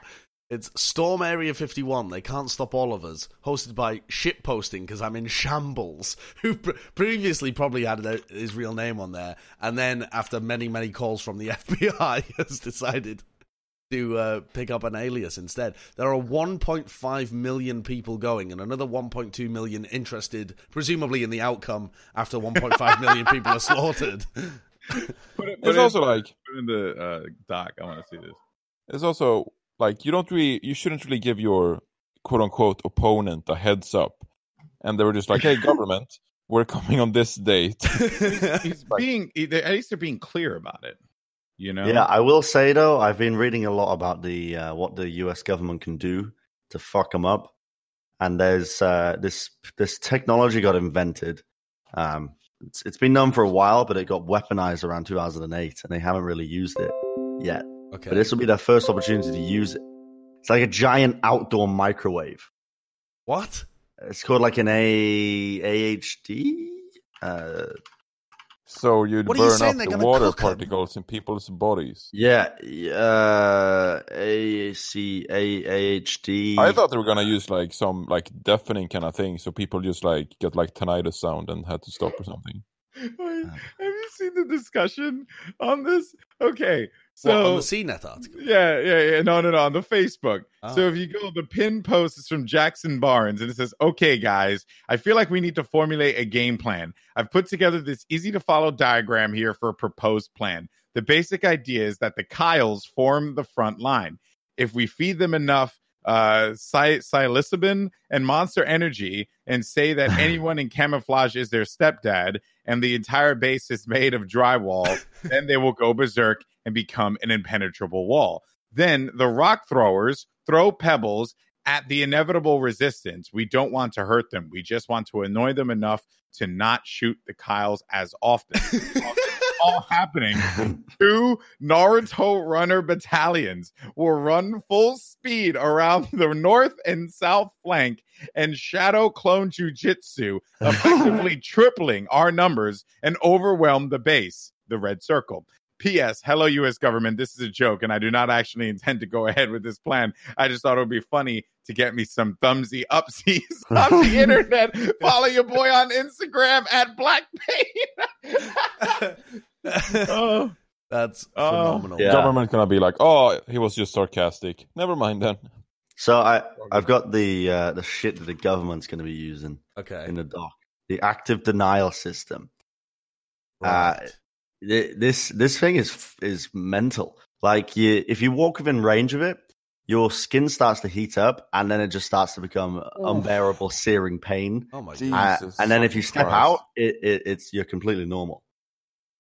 It's Storm Area 51. They can't stop all of us. Hosted by shitposting because I'm in shambles. Who pr- previously probably had a, his real name on there, and then after many many calls from the FBI, has decided to uh, pick up an alias instead. There are 1.5 million people going, and another 1.2 million interested, presumably in the outcome after 1.5 million people are slaughtered. Put it, It's also like in the uh, doc. I want to see this. it's also like you don't really you shouldn't really give your quote unquote opponent a heads up. And they were just like, Hey government, we're coming on this date. He's being, he- at least they're being clear about it. You know? Yeah, I will say though, I've been reading a lot about the uh, what the U.S. government can do to fuck them up, and there's uh, this this technology got invented. Um, it's, it's been known for a while, but it got weaponized around 2008, and they haven't really used it yet. okay. But this will be their first opportunity to use it. It's like a giant outdoor microwave. what? It's called like an A AHD. Uh, So you'd What are you burn up the water particles in people's bodies. yeah, uh, AAC AHD. I thought they were gonna use like some like deafening kind of thing, so people just like get like tinnitus sound and had to stop or something. Wait, have you seen the discussion on this? Okay. What, on So the CNET article. Yeah, yeah, yeah. No, no, no. On the Facebook. Oh. So if you go, the pin post is from Jackson Barnes, and it says, "Okay, guys, I feel like we need to formulate a game plan. I've put together this easy to follow diagram here for a proposed plan. The basic idea is that the Kyles form the front line. If we feed them enough." Uh, psi- psilocybin and monster energy, and say that anyone in camouflage is their stepdad, and the entire base is made of drywall, then they will go berserk and become an impenetrable wall. Then the rock throwers throw pebbles at the inevitable resistance. We don't want to hurt them. We just want to annoy them enough to not shoot the Kyles as often. All happening. Two Naruto runner battalions will run full speed around the north and south flank and shadow clone jujitsu, effectively tripling our numbers and overwhelm the base, the red circle. P.S. Hello, U.S. government. This is a joke, and I do not actually intend to go ahead with this plan. I just thought it would be funny to get me some thumbsy upsies on the internet. Follow your boy on Instagram at Black Pain. oh, That's Oh. phenomenal. Yeah. Government gonna be like, oh, he was just sarcastic. Never mind then. So I I've got the uh, the shit that the government's going to be using Okay. in the dock. The active denial system. Right. Uh, Th- This this thing is is mental. Like you, if you walk within range of it, your skin starts to heat up, and then it just starts to become unbearable, searing pain. oh my Gee. god. Uh, Jesus and then if you step Christ. out, it, it, it's you're completely normal.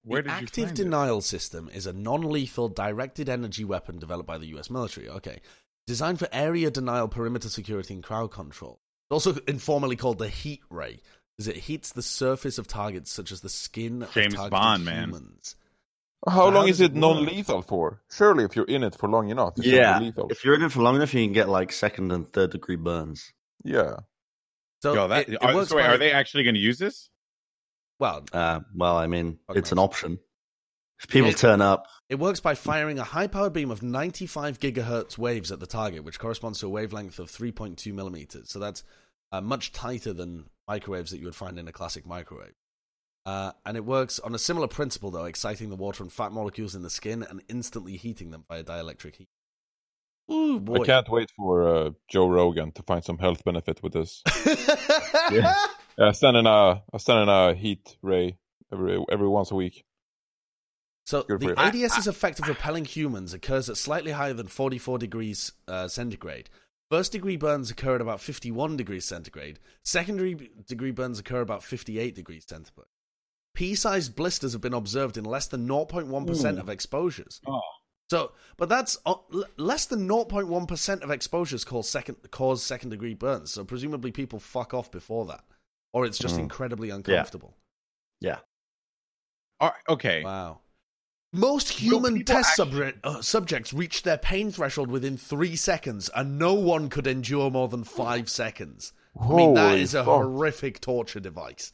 where the did you active find it? denial system is a non-lethal directed energy weapon developed by the U.S. military. Okay, designed for area denial, perimeter security, and crowd control. It's also informally called the heat ray, because it heats the surface of targets such as the skin of James targeted Bond, man. humans. How How long does is it it non-lethal for? Surely, if you're in it for long enough, it should Yeah, lethal. if you're in it for long enough, you can get like second and third degree burns. Yeah. So Yo, that, it, it are, works so wait, by- are they actually going to use this? well? Uh, well, I mean, Fuck it's an option. If people It- turn up, It works by firing a high-powered beam of 95 gigahertz waves at the target, which corresponds to a wavelength of 3.2 millimeters. So that's uh, much tighter than microwaves that you would find in a classic microwave. Uh, and it works on a similar principle, though, exciting the water and fat molecules in the skin and instantly heating them via dielectric heat. Ooh, boy. I can't wait for uh, Joe Rogan to find some health benefit with this. Yeah. Yeah, sending a I sending a heat ray every every once a week. So Good the. ADS's effect of repelling humans occurs at slightly higher than 44 degrees uh, centigrade, First degree burns occur at about 51 degrees centigrade. Secondary degree burns occur about 58 degrees centigrade. Pea-sized blisters have been observed in less than 0.1% of exposures. Oh. So, but that's uh, l- less than 0.1% of exposures cause second cause second degree burns. So presumably people fuck off before that, or it's just Mm. incredibly uncomfortable. Yeah. All right, okay. Wow. Most human test actually- subject, uh, subjects reached their pain threshold within three seconds, and no one could endure more than five seconds. I mean, that Holy is a fuck. horrific torture device.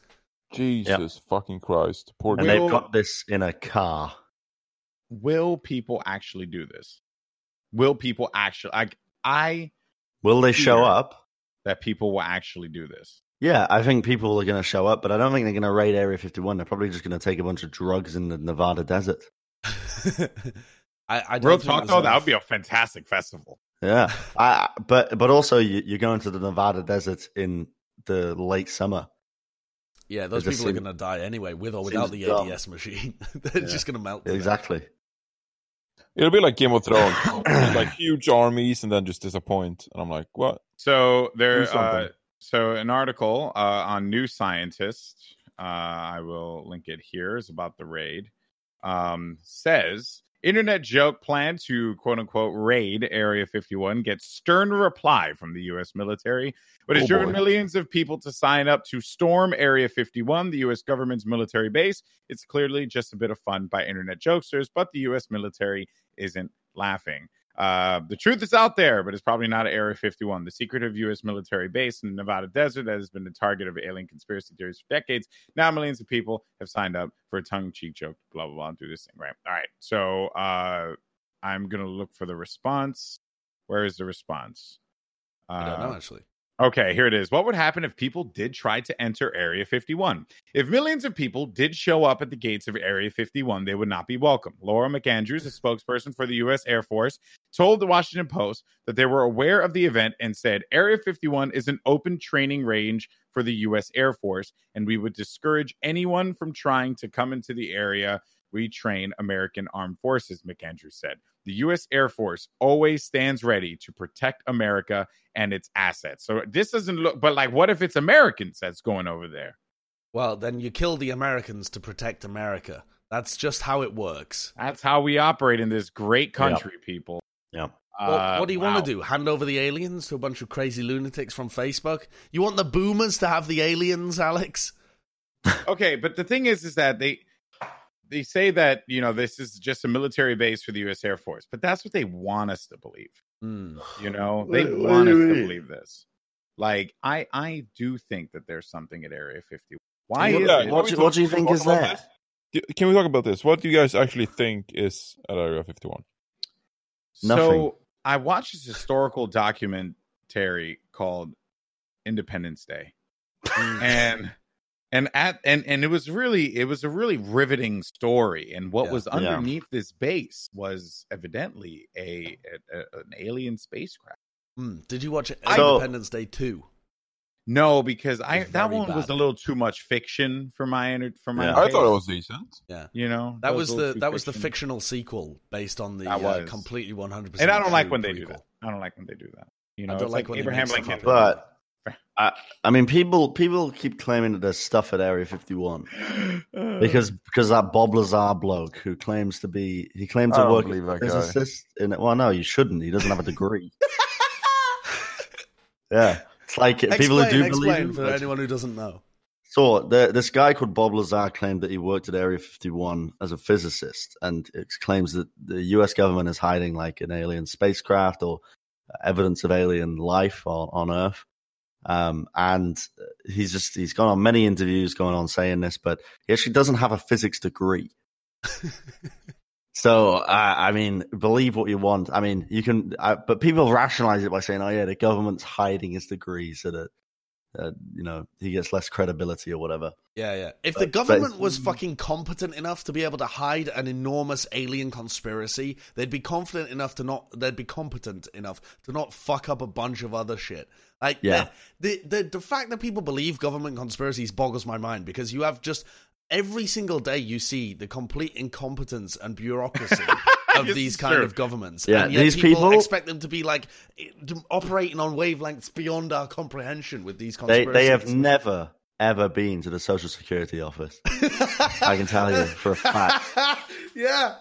Jesus fucking Christ. Poor And Will- they've got this in a car. Will people actually do this? Will people actually like I Will they show Fear. up? that people will actually do this? Yeah, I think people are going to show up, but I don't think they're going to raid Area 51. They're probably just going to take a bunch of drugs in the Nevada desert. I, I don't Real talk though, that would be a fantastic festival. Yeah, I, but but also you, you're going to the Nevada desert in the late summer. Yeah, those It just people are going to die anyway, with or without the seems dumb. ADS machine. They're Yeah. just going to melt. to death. Exactly. It'll be like Game of Thrones. like huge armies and then just disappoint. And I'm like, what? So Do there, uh, something. so an article uh, on New Scientist, uh, I will link it here, is about the raid. Um, says internet joke plan to quote unquote raid Area 51 gets stern reply from the U.S. military, but has Oh, driven boy. millions of people to sign up to storm Area 51, the U.S. government's military base. It's clearly just a bit of fun by internet jokesters, but the U.S. military isn't laughing. Uh, the truth is out there, but it's probably not Area 51, the secretive U.S. military base in the Nevada desert that has been the target of alien conspiracy theories for decades. Now, millions of people have signed up for a tongue cheek joke, blah, blah, blah, and do this thing, right? All right. So uh, I'm going to look for the response. Where is the response? Uh, I don't know, actually. Okay, here it is. What would happen if people did try to enter Area 51? If millions of people did show up at the gates of Area 51, they would not be welcome. Laura McAndrews, a spokesperson for the U.S. Air Force, told the Washington Post that they were aware of the event and said Area 51 is an open training range for the U.S. Air Force, and we would discourage anyone from trying to come into the area. We train American armed forces, McAndrews said. The U.S. Air Force always stands ready to protect America and its assets. So this doesn't look, but like, what if it's Americans that's going over there? Well, then you kill the Americans to protect America. That's just how it works. That's how we operate in this great country, people. Yeah. What, Uh, what do you wow. want to do? Hand over the aliens to a bunch of crazy lunatics from Facebook? You want the boomers to have the aliens, Alex? Okay, but the thing is, is that they they say that you know this is just a military base for the U.S. Air Force, but that's what they want us to believe. Hmm. You know, they Wait, want wait, us to believe this. Like, I I do think that there's something at Area 51. Why Can is yeah, What do- talk- what do you think is that? this? Can we talk about this? What do you guys actually think is at Area 51? Nothing. So I watched this historical documentary called Independence Day, and and at and and it was really it was a really riveting story. And what Yeah. was Yeah. underneath this base was evidently a, a, a- an alien spacecraft. Hmm. Did you watch So- Independence Day 2? No, because I that very one was a little too much fiction for my enter- for my. Yeah. I thought it was decent. yeah you know That was a little the too that was the fictional sequel based on the uh, completely 100%. and I don't like when they do that. I don't like when they do that. You know, I don't like like, when Abraham Lincoln. But I, I mean, people people keep claiming that there's stuff at Area 51 because because that Bob Lazar bloke who claims to be he claimed to work believe as physicist in it. Well, no, you shouldn't. He doesn't have a degree. yeah, it's like people who do believe explain him, for that's- anyone who doesn't know. So the, this guy called Bob Lazar claimed that he worked at Area 51 as a physicist, and it claims that the U.S. government is hiding like an alien spacecraft or evidence of alien life on, on Earth. Um, and he's just he's gone on many interviews going on saying this, but he actually doesn't have a physics degree. So uh, I mean, believe what you want. I mean, you can, uh, but people rationalize it by saying, "Oh yeah, the government's hiding his degree so that uh, you know he gets less credibility or whatever." Yeah, yeah. If But- the government was fucking competent enough to be able to hide an enormous alien conspiracy, they'd be confident enough to not. They'd be competent enough to not fuck up a bunch of other shit. Like, Yeah. the the the, the fact that people believe government conspiracies boggles my mind because you have just every single day you see the complete incompetence and bureaucracy of This these kind true. of governments. Yeah, and yet these people, people- expect them to be like operating on wavelengths beyond our comprehension with these They conspiracies. they have never ever been to the social security office. I can tell you for a fact. yeah,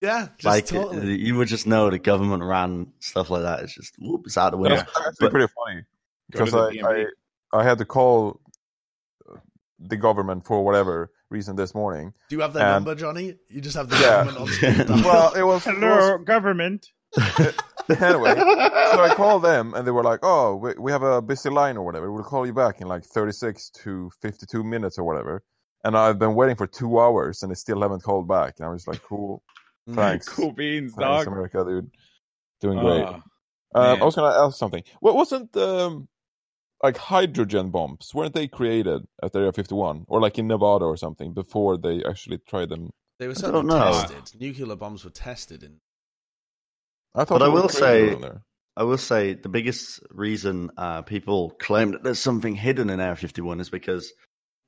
yeah, just like totally. you would just know the government ran stuff like that. It's just whoop, it's out the That's window. actually But- pretty funny Go to because I, I I had to call the government for whatever reason this morning. Do you have their and- number, Johnny? You just have the Yeah. government on speed. Well, it was, it was government. anyway. So I called them and they were like, "Oh, we, we have a busy line or whatever. We'll call you back in like 36 to 52 minutes or whatever." And I've been waiting for two hours and they still haven't called back. And I was like, "Cool, thanks, Cool beans, thanks, dog. America, dude, doing great." Uh, Um, I was gonna ask something. What wasn't um, like hydrogen bombs? Weren't they created at Area 51 or like in Nevada or something before they actually tried them? They were I certainly don't tested. Nuclear bombs were tested in. I thought. But I will say- I will say the biggest reason uh, people claim that there's something hidden in Area 51 is because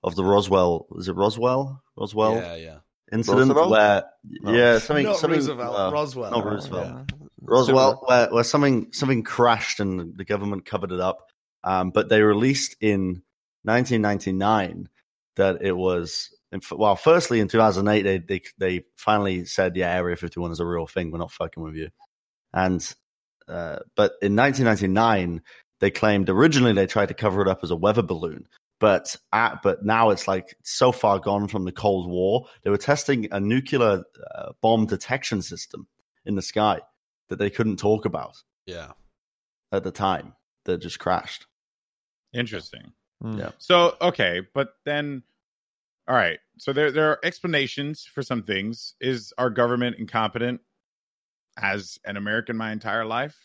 of the Roswell. Is it Roswell? Roswell yeah, yeah. incident Roosevelt? where No. yeah something Not something Roosevelt, uh, Roswell. not Roosevelt. Yeah. Roswell, where, where something something crashed and the government covered it up. Um, but they released in 1999 that it was. Well, firstly, in 2008, they, they they finally said, "Yeah, Area 51 is a real thing. We're not fucking with you." And uh, but in 1999, they claimed originally they tried to cover it up as a weather balloon, but at, but now it's like so far gone from the Cold War. They were testing a nuclear uh, bomb detection system in the sky that they couldn't talk about Yeah. at the time that just crashed. Interesting. Mm. Yeah. So okay, but then, all right. So there there are explanations for some things. Is our government incompetent? As an American, my entire life,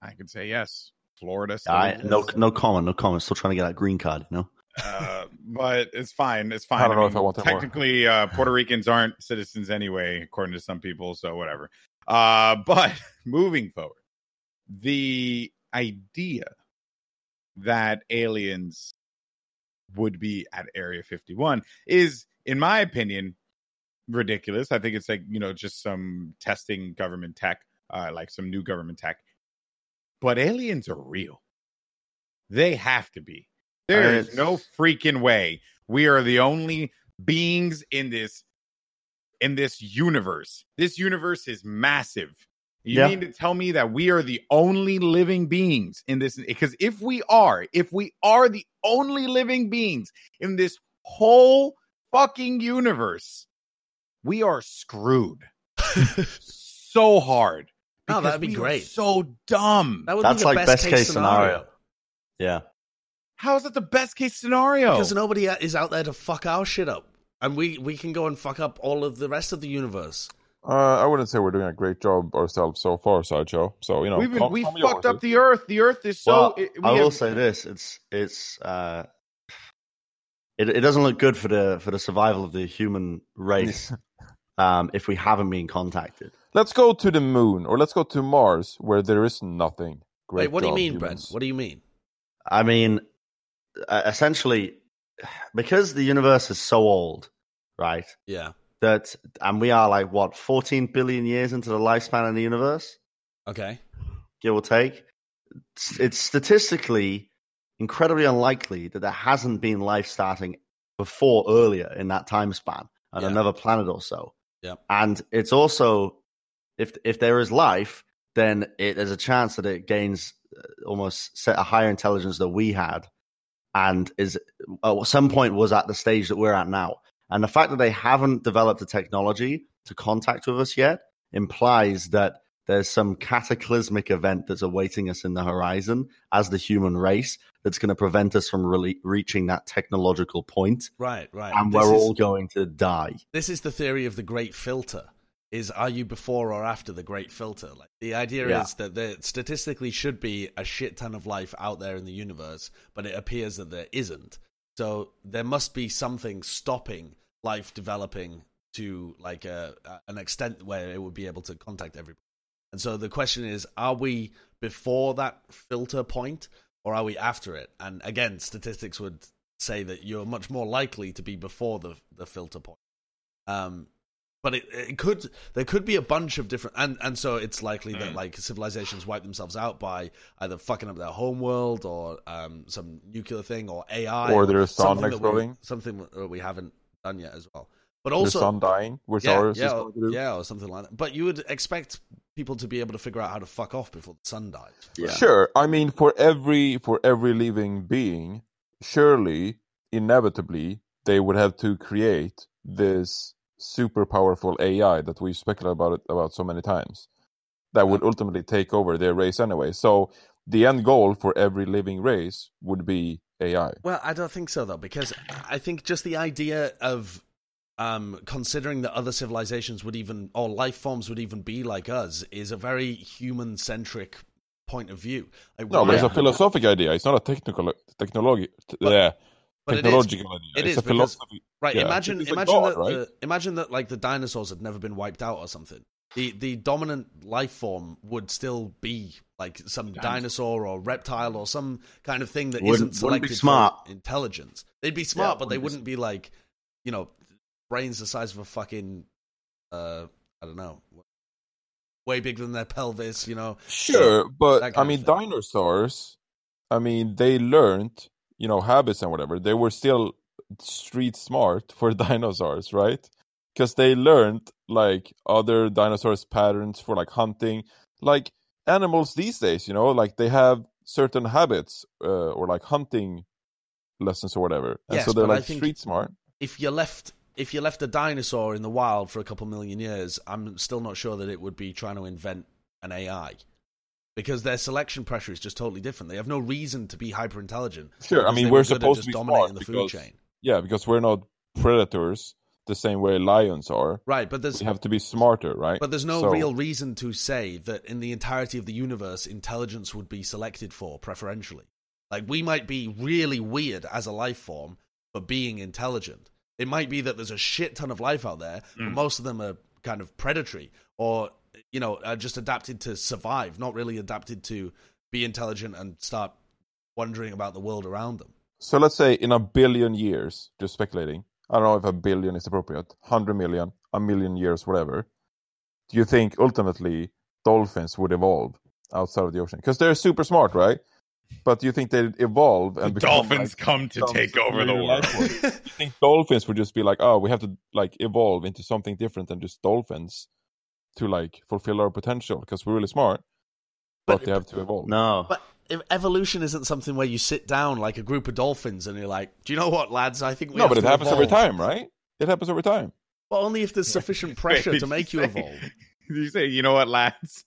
I could say yes. Florida, I, no, no comment, no comment. Still trying to get that green card, you know. uh, but it's fine. It's fine. I don't know if I want that more. Technically, uh, Puerto Ricans aren't citizens anyway, according to some people. So whatever. Uh, but moving forward, the idea that aliens would be at Area 51 is, in my opinion, ridiculous. I think it's like you know just some testing government tech, uh, like some new government tech. But aliens are real. They have to be. There is no freaking way we are the only beings in this in this universe. This universe is massive. You Yeah. mean to tell me that we are the only living beings in this? Because if we are, if we are the only living beings in this whole fucking universe, we are screwed so hard. Oh, Because that'd be we are great. So dumb. That would That's be the like best, best case, case scenario. scenario. Yeah, How is that the best case scenario? Because nobody is out there to fuck our shit up. And we, we can go and fuck up all of the rest of the universe. Uh, I wouldn't say we're doing a great job ourselves so far, sideshow. So you know, We've been, calm- we calm your fucked up the earth. The earth is so. well, it- we I will have- say this: it's it's uh, it it doesn't look good for the for the survival of the human race um, if we haven't been contacted. Let's go to the moon, or let's go to Mars, where there is nothing. Great Wait, what do you job, mean, Bren? What do you mean? I mean, uh, essentially, because the universe is so old, right? Yeah. That and we are like what 14 billion years into the lifespan of the universe, Okay. give or take. It's, statistically incredibly unlikely that there hasn't been life starting before earlier in that time span on Yeah. another planet or so. Yep. And it's also if if there is life, then it, there's a chance that it gains uh, almost set a higher intelligence that we had, and is at some point was at the stage that we're at now. And the fact that they haven't developed the technology to contact with us yet implies that there's some cataclysmic event that's awaiting us in the horizon as the human race that's going to prevent us from really reaching that technological point, Right, right. and This we're is- all going to die. this is the theory of the great filter is are you before or after the great filter like the idea Yeah. is that there statistically should be a shit ton of life out there in the universe but it appears that there isn't so there must be something stopping life developing to like a, a- an extent where it would be able to contact everybody and so the question is are we before that filter point or are we after it and again statistics would say that you're much more likely to be before the the filter point um but it, it could there could be a bunch of different and and so it's likely that Mm. like civilizations wipe themselves out by either fucking up their home world or um some nuclear thing or AI Or their sun something exploding. something that we haven't done yet as well. But also, the sun dying, which yeah, ours yeah, is or, going to do. yeah, or something like that. But you would expect people to be able to figure out how to fuck off before the sun dies. Yeah. Sure. I mean, for every for every living being, surely, inevitably, they would have to create this super powerful AI that we speculate about it about so many times. That would ultimately take over their race anyway. So the end goal for every living race would be AI. Well, I don't think so though, because I think just the idea of um, considering that other civilizations would even or life forms would even be like us is a very human centric point of view. Like, No, but it's a philosophic idea. It's not a technical technology. Yeah, but it is- technological idea. it it's is a because- philosophy. Right. Yeah, Imagine, imagine god, that, right? the, imagine that, like the dinosaurs had never been wiped out or something. The the dominant life form would still be like some dinosaur or reptile or some kind of thing that Wouldn't- isn't wouldn't be selected smart. for intelligence. They'd be smart, Yeah, but they wouldn't be wouldn't be like, you know, brains the size of a fucking, uh, I don't know, way bigger than their pelvis. You know, Sure, that but I mean, dinosaurs. I mean, they learned, you know, habits and whatever. They were still street smart for dinosaurs, right? Because they learned like other dinosaurs' patterns for like hunting, like animals these days. You know, like they have certain habits uh, or like hunting lessons or whatever, and Yes, so they're like street smart. if you left if you left a dinosaur in the wild for a couple million years, I'm still not sure that it would be trying to invent an AI. Because their selection pressure is just totally different. They have no reason to be hyper intelligent. Sure, I mean, we're supposed to be dominating smart the food because chain. yeah, because we're not predators the same way lions are. Right, but there's We have to be smarter, right? but there's no So- real reason to say that in the entirety of the universe intelligence would be selected for preferentially. Like we might be really weird as a life form for being intelligent. It might be that there's a shit ton of life out there, but Mm. most of them are kind of predatory or you know, are just adapted to survive, not really adapted to be intelligent and start wondering about the world around them. So let's say in a billion years, just speculating. I don't know if a billion is appropriate. Hundred million, a million years, whatever. Do you think ultimately dolphins would evolve outside of the ocean? Because they're super smart, right? But do you think they'd evolve and The become, dolphins like, come to take over the world. life? Do you think dolphins would just be like, oh, we have to like evolve into something different than just dolphins to like fulfill our potential because we're really smart, but, But- they have to evolve. No. But if evolution isn't something where you sit down like a group of dolphins and you're like, "Do you know what, lads? I think we no, have but it to happens every evolve." time, right? It happens over time. Well, only if there's sufficient pressure Did to you make you say- evolve. Did you say, you know what, lads?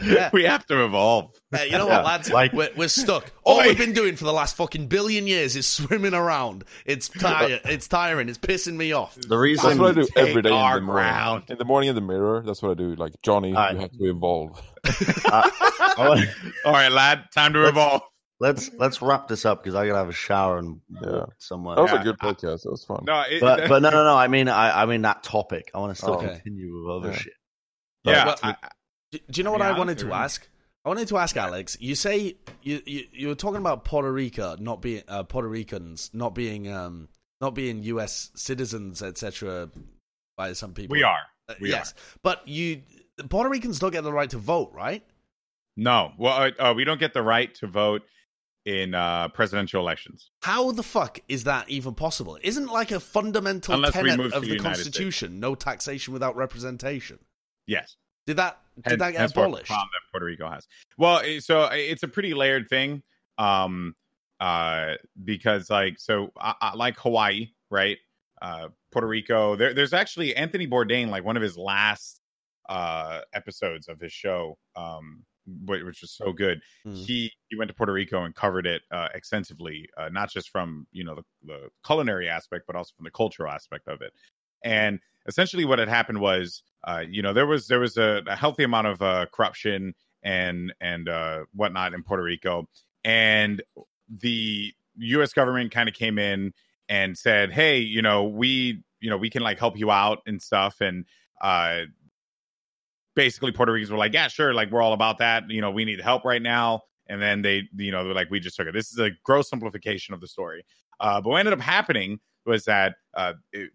Yeah. we have to evolve. Uh, you know Yeah, what, lads? like- we're, we're stuck. All Oi. we've been doing for the last fucking billion years is swimming around. It's tired. it's tiring. It's pissing me off. The reason That's reason what I do every day in the morning. ground. In the morning in the mirror, that's what I do. Like Johnny, Alright. you have to evolve. I wanna- All right, lad, time to Let's- evolve. let's let's wrap this up because I gotta have a shower and Yeah. somewhere. That was Yeah, a good podcast. That was fun. No, it, but but no no no. I mean I I mean that topic. I want to still Oh. continue with other Yeah. shit. yeah. Well, I- Do, do you know what Yeah, I wanted to ask? I wanted to ask Alex. You say you you, you were talking about Puerto Rico not being uh, Puerto Ricans not being um not being U.S. citizens, etc. By some people, we are. Uh, We yes, but you Puerto Ricans don't get the right to vote, right? No, well, uh, uh, we don't get the right to vote in uh, presidential elections. How the fuck is that even possible? Isn't like a fundamental Unless tenet of the the Constitution no taxation without representation? Yes. Did that did that get abolished? problem that Puerto Rico has. Well, so uh, it's a pretty layered thing, um, uh, because like so, I, I, like Hawaii, right? Uh, Puerto Rico. There, there's actually Anthony Bourdain, like one of his last uh episodes of his show, um, which was so good. Hmm. He he went to Puerto Rico and covered it uh, extensively, uh, not just from you know the, the culinary aspect, but also from the cultural aspect of it. And essentially, what had happened was, uh, you know, there was there was a, a healthy amount of uh, corruption and and uh, whatnot in Puerto Rico, and the U.S. government kind of came in and said, "Hey, you know, we you know we can like help you out and stuff," and uh, basically Puerto Ricans were like, "Yeah, sure, like we're all about that. You know, we need help right now." And then they, you know, they're like, "We just took it." This is a gross simplification of the story. Uh, but what ended up happening was that uh, it,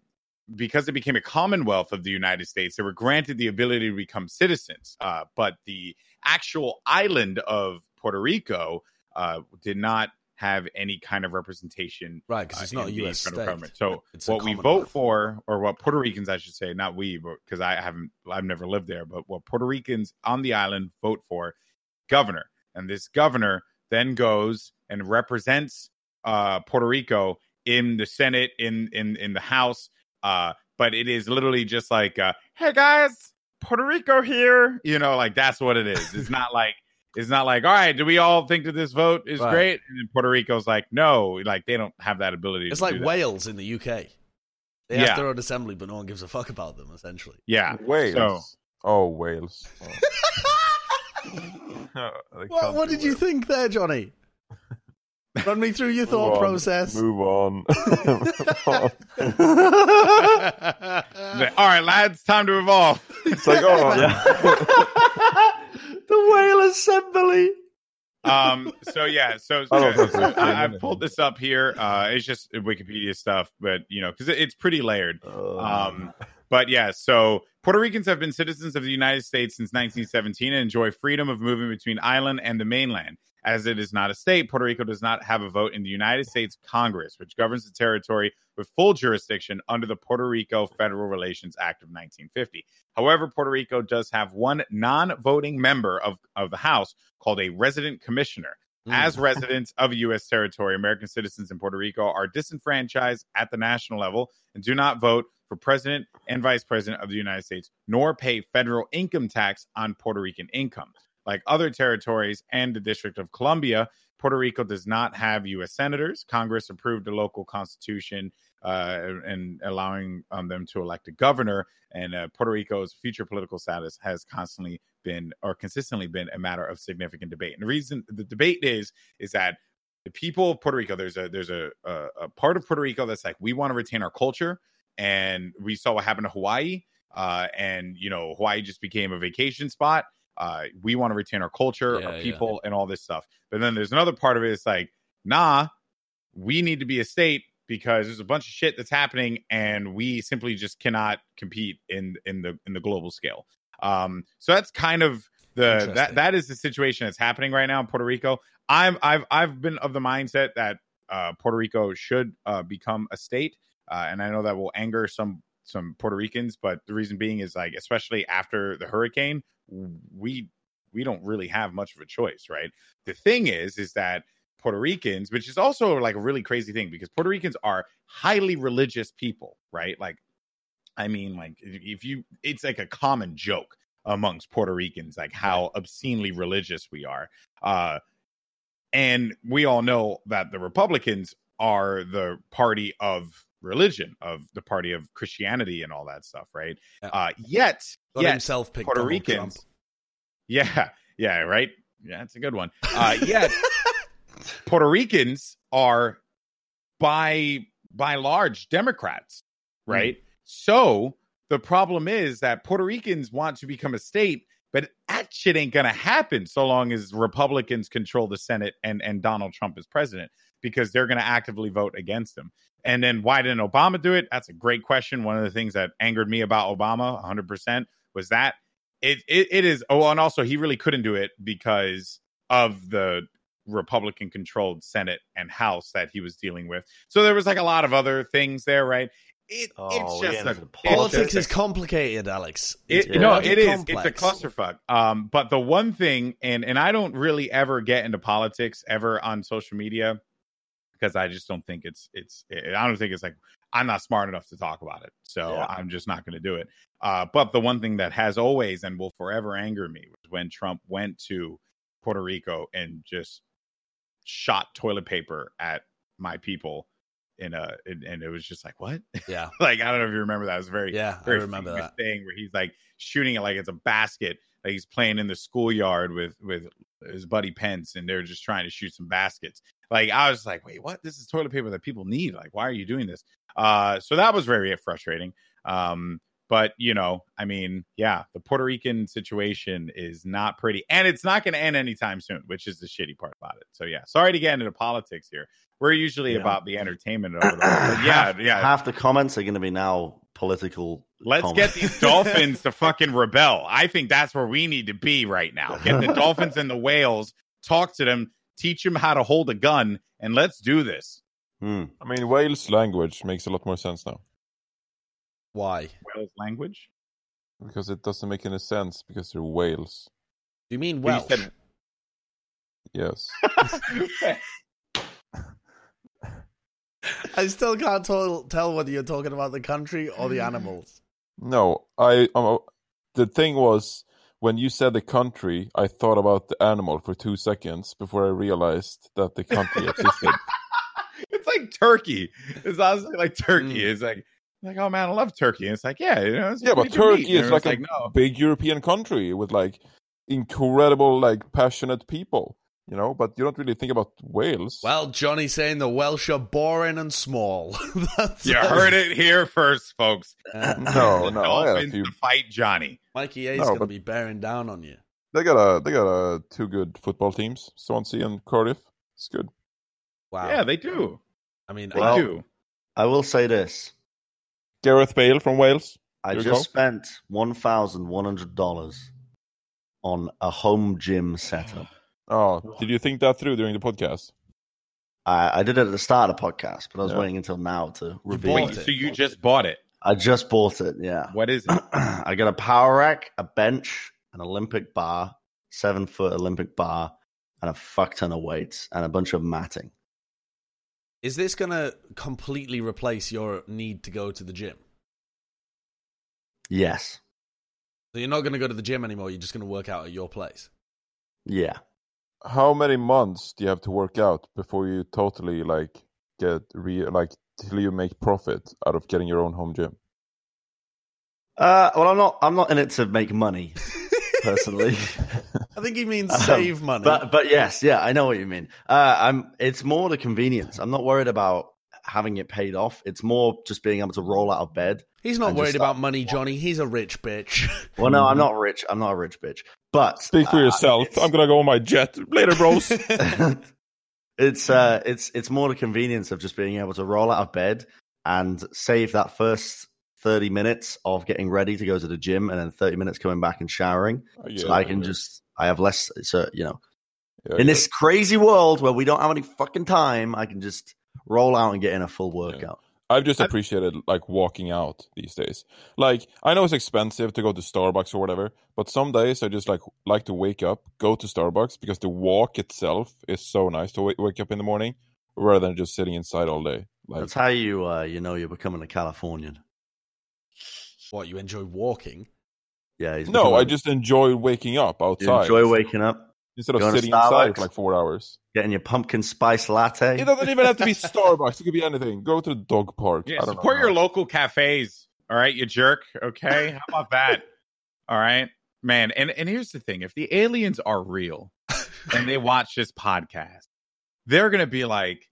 because it became a commonwealth of the United States, they were granted the ability to become citizens. Uh, but the actual island of Puerto Rico uh, did not have any kind of representation Right, because it's uh, not a U.S. federal government. So It's what we vote for, or what Puerto Ricans, I should say, not we, but because I haven't, I've never lived there, but what Puerto Ricans on the island vote for, governor, and this governor then goes and represents uh, Puerto Rico in the Senate, in in in the House. Uh, but it is literally just like, uh, hey guys, Puerto Rico here. You know, like that's what it is. It's not like it's not like, all right, do we all think that this vote is Right. great? And then Puerto Rico's like, no, like they don't have that ability. It's to like do that. Wales in the UK. They Yeah. have their own assembly, but no one gives a fuck about them. Essentially, Yeah. Wales. So Oh, Wales. Oh. what, what did you think there, Johnny? Run me through your thought process. Move on. Move on. all right, lads, time to evolve. It's like, oh, yeah. the whale assembly. um so yeah so, I so, so I, i've pulled this up here uh it's just wikipedia stuff but you know because it, it's pretty layered um but yeah so puerto ricans have been citizens of the united states since 1917 and enjoy freedom of moving between island and the mainland as it is not a state puerto rico does not have a vote in the united states congress which governs the territory with full jurisdiction under the puerto rico federal relations act of 1950 however puerto rico does have one non-voting member of, of the house called a resident commissioner Mm. as residents of U.S. territory, American citizens in Puerto Rico are disenfranchised at the national level and do not vote for president and vice president of the United States, nor pay federal income tax on Puerto Rican income. Like other territories and the District of Columbia, Puerto Rico does not have U.S. senators. Congress approved a local constitution uh, and allowing um, them to elect a governor. And uh, Puerto Rico's future political status has constantly been or consistently been a matter of significant debate. And the reason the debate is is that the people of Puerto Rico, there's a there's a, a, a part of Puerto Rico that's like we want to retain our culture, and we saw what happened to Hawaii, uh, and you know Hawaii just became a vacation spot. Uh, we want to retain our culture, Yeah, our yeah. people, and all this stuff. But then there's another part of it. It's like, nah, we need to be a state because there's a bunch of shit that's happening, and we simply just cannot compete in in the in the global scale. Um, so that's kind of the that that is the situation that's happening right now in Puerto Rico. I'm I've I've been of the mindset that uh, Puerto Rico should uh, become a state, uh, and I know that will anger some some Puerto Ricans, but the reason being is like especially after the hurricane, we we don't really have much of a choice, right? The thing is, is that Puerto Ricans, which is also like a really crazy thing because Puerto Ricans are highly religious people, right? Like, I mean, like if you, it's like a common joke amongst Puerto Ricans, like how obscenely religious we are. Uh, and we all know that the Republicans are the party of religion, of the party of Christianity and all that stuff, right? Yeah. Uh, yet, Got yet himself picked Puerto Donald Ricans. Trump. Yeah, yeah, right. Yeah, that's a good one. Uh, yet Puerto Ricans are by by large Democrats, right? So the problem is that Puerto Ricans want to become a state, but that shit ain't gonna happen so long as Republicans control the Senate and and Donald Trump is president because they're gonna actively vote against him. And then why didn't Obama do it? That's a great question. One of the things that angered me about Obama 100% was that it, it it is oh and also he really couldn't do it because of the republican controlled senate and house that he was dealing with so there was like a lot of other things there right it, Oh, it's just getting a, it's Politics just is complicated, Alex. it, Yeah. no it is complex. it's a clusterfuck um but the one thing and and i don't really ever get into politics ever on social media because i just don't think it's it's i don't think it's like i'm not smart enough to talk about it so Yeah. i'm just not going to do it uh but the one thing that has always and will forever anger me was when trump went to puerto rico and just shot toilet paper at my people in a and, and it was just like what Yeah, like i don't know if you remember that it was very yeah, I very remember famous that. thing where he's like shooting it like it's a basket. Like he's playing in the schoolyard with with his buddy Pence, and they're just trying to shoot some baskets. Like I was like, wait, what? This is toilet paper that people need. Like, why are you doing this? Uh, so that was very frustrating. Um, But you know, I mean, yeah, the Puerto Rican situation is not pretty, and it's not going to end anytime soon, which is the shitty part about it. So yeah, sorry to get into politics here. We're usually Yeah. about the entertainment over there. Yeah, half, yeah. Half the comments are going to be now political. Let's comments. get these dolphins to fucking rebel. I think that's where we need to be right now. Get the dolphins and the whales, talk to them, teach them how to hold a gun, and let's do this. Hmm. I mean, Wales language makes a lot more sense now Why? Wales language. because it doesn't make any sense because they're whales. Do you mean Well, Welsh? you said- Yes. I still can't tell, tell whether you're talking about the country or the animals. No, I. Um, the thing was when you said the country, I thought about the animal for two seconds before I realized that the country existed. it's like turkey. It's honestly like turkey. Mm. It's like like oh man, I love turkey. And it's like yeah, you know, it's yeah, but meat. Turkey is it's like a no. big European country with like incredible, like passionate people. You know, but you don't really think about Wales. Well, Johnny's saying the Welsh are boring and small. That's You heard it here first, folks. Uh, no, no, I had a Dolphins few. to fight Johnny. Mikey A's No, going to but- be bearing down on you. They got a they got a two good football teams, Swansea and Cardiff. It's good. Wow. Yeah, they do. I mean, They Well- do. I will say this: Gareth Bale from Wales. I just call? spent one thousand one hundred dollars on a home gym setup. Oh, did you think that through during the podcast? I, I did it at the start of the podcast, but I was Yeah. waiting until now to reveal Wait, it. so you just bought it? I just bought it. Yeah, What is it? I got a power rack, a bench, an Olympic bar, seven foot Olympic bar, and a fuck ton of weights and a bunch of matting. is this going to completely replace your need to go to the gym? Yes. So you're not going to go to the gym anymore. You're just going to work out at your place. Yeah. How many months do you have to work out before you totally like get re like till you make profit out of getting your own home gym? Uh, well, I'm not. I'm not in it to make money personally. I think he means Um, save money. But but yes, yeah, I know what you mean. Uh, I'm. It's more the convenience. I'm not worried about having it paid off. It's more just being able to roll out of bed. He's not worried about money, Johnny. He's a rich bitch. Well, no, I'm not rich. I'm not a rich bitch. But Speak for uh, yourself. it's- I'm gonna go on my jet later, bros. it's uh, it's it's more the convenience of just being able to roll out of bed and save that first thirty minutes of getting ready to go to the gym, and then thirty minutes coming back and showering. so I can just. I have less. So you know, Yeah, in yeah. this crazy world where we don't have any fucking time, I can just roll out and get in a full workout. I've just appreciated like walking out these days. Like I know it's expensive to go to Starbucks or whatever, but some days I just like like to wake up, go to Starbucks because the walk itself is so nice to wake, wake up in the morning rather than just sitting inside all day. Like That's how you uh, you know you're becoming a Californian. what, you enjoy walking? Yeah, he's no, becoming- I just enjoy waking up you outside enjoy waking up, instead of sitting inside for like four hours. getting your pumpkin spice latte. It doesn't even have to be Starbucks. It could be anything. Go to the dog park. Yeah, I don't support know. your local cafes. All right, you jerk. Okay, how about that? All right, man. And and here's the thing: if the aliens are real and they watch this podcast, they're gonna be like,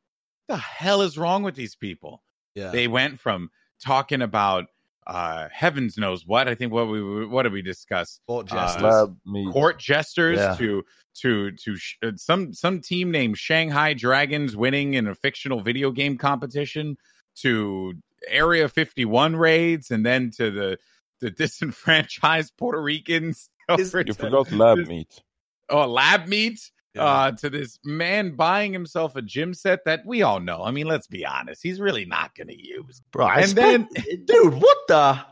"The hell is wrong with these people?" Yeah. They went from talking about uh heavens knows what. I think what we what did we discuss? Court Uh, jesters. Lab meat. court jesters Yeah. to to to sh- uh, some some team named Shanghai Dragons winning in a fictional video game competition to Area 51 raids and then to the the disenfranchised Puerto Ricans Is- You forgot lab meat. oh lab meat Yeah. uh to this man buying himself a gym set that we all know. I mean, let's be honest, he's really not going to use. bro. I and spent, dude, what the?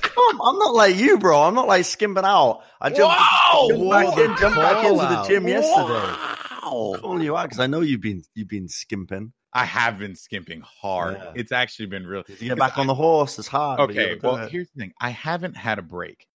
Come, I'm not like you, bro. I'm not like skimping out. I jumped, jumped back in, jumped back into the gym yesterday. Wow. Calling you out because I know you've been you've been skimping. I have been skimping hard. Yeah. It's actually been real. To get back on the horse is hard. Okay, well, here's the thing. I haven't had a break,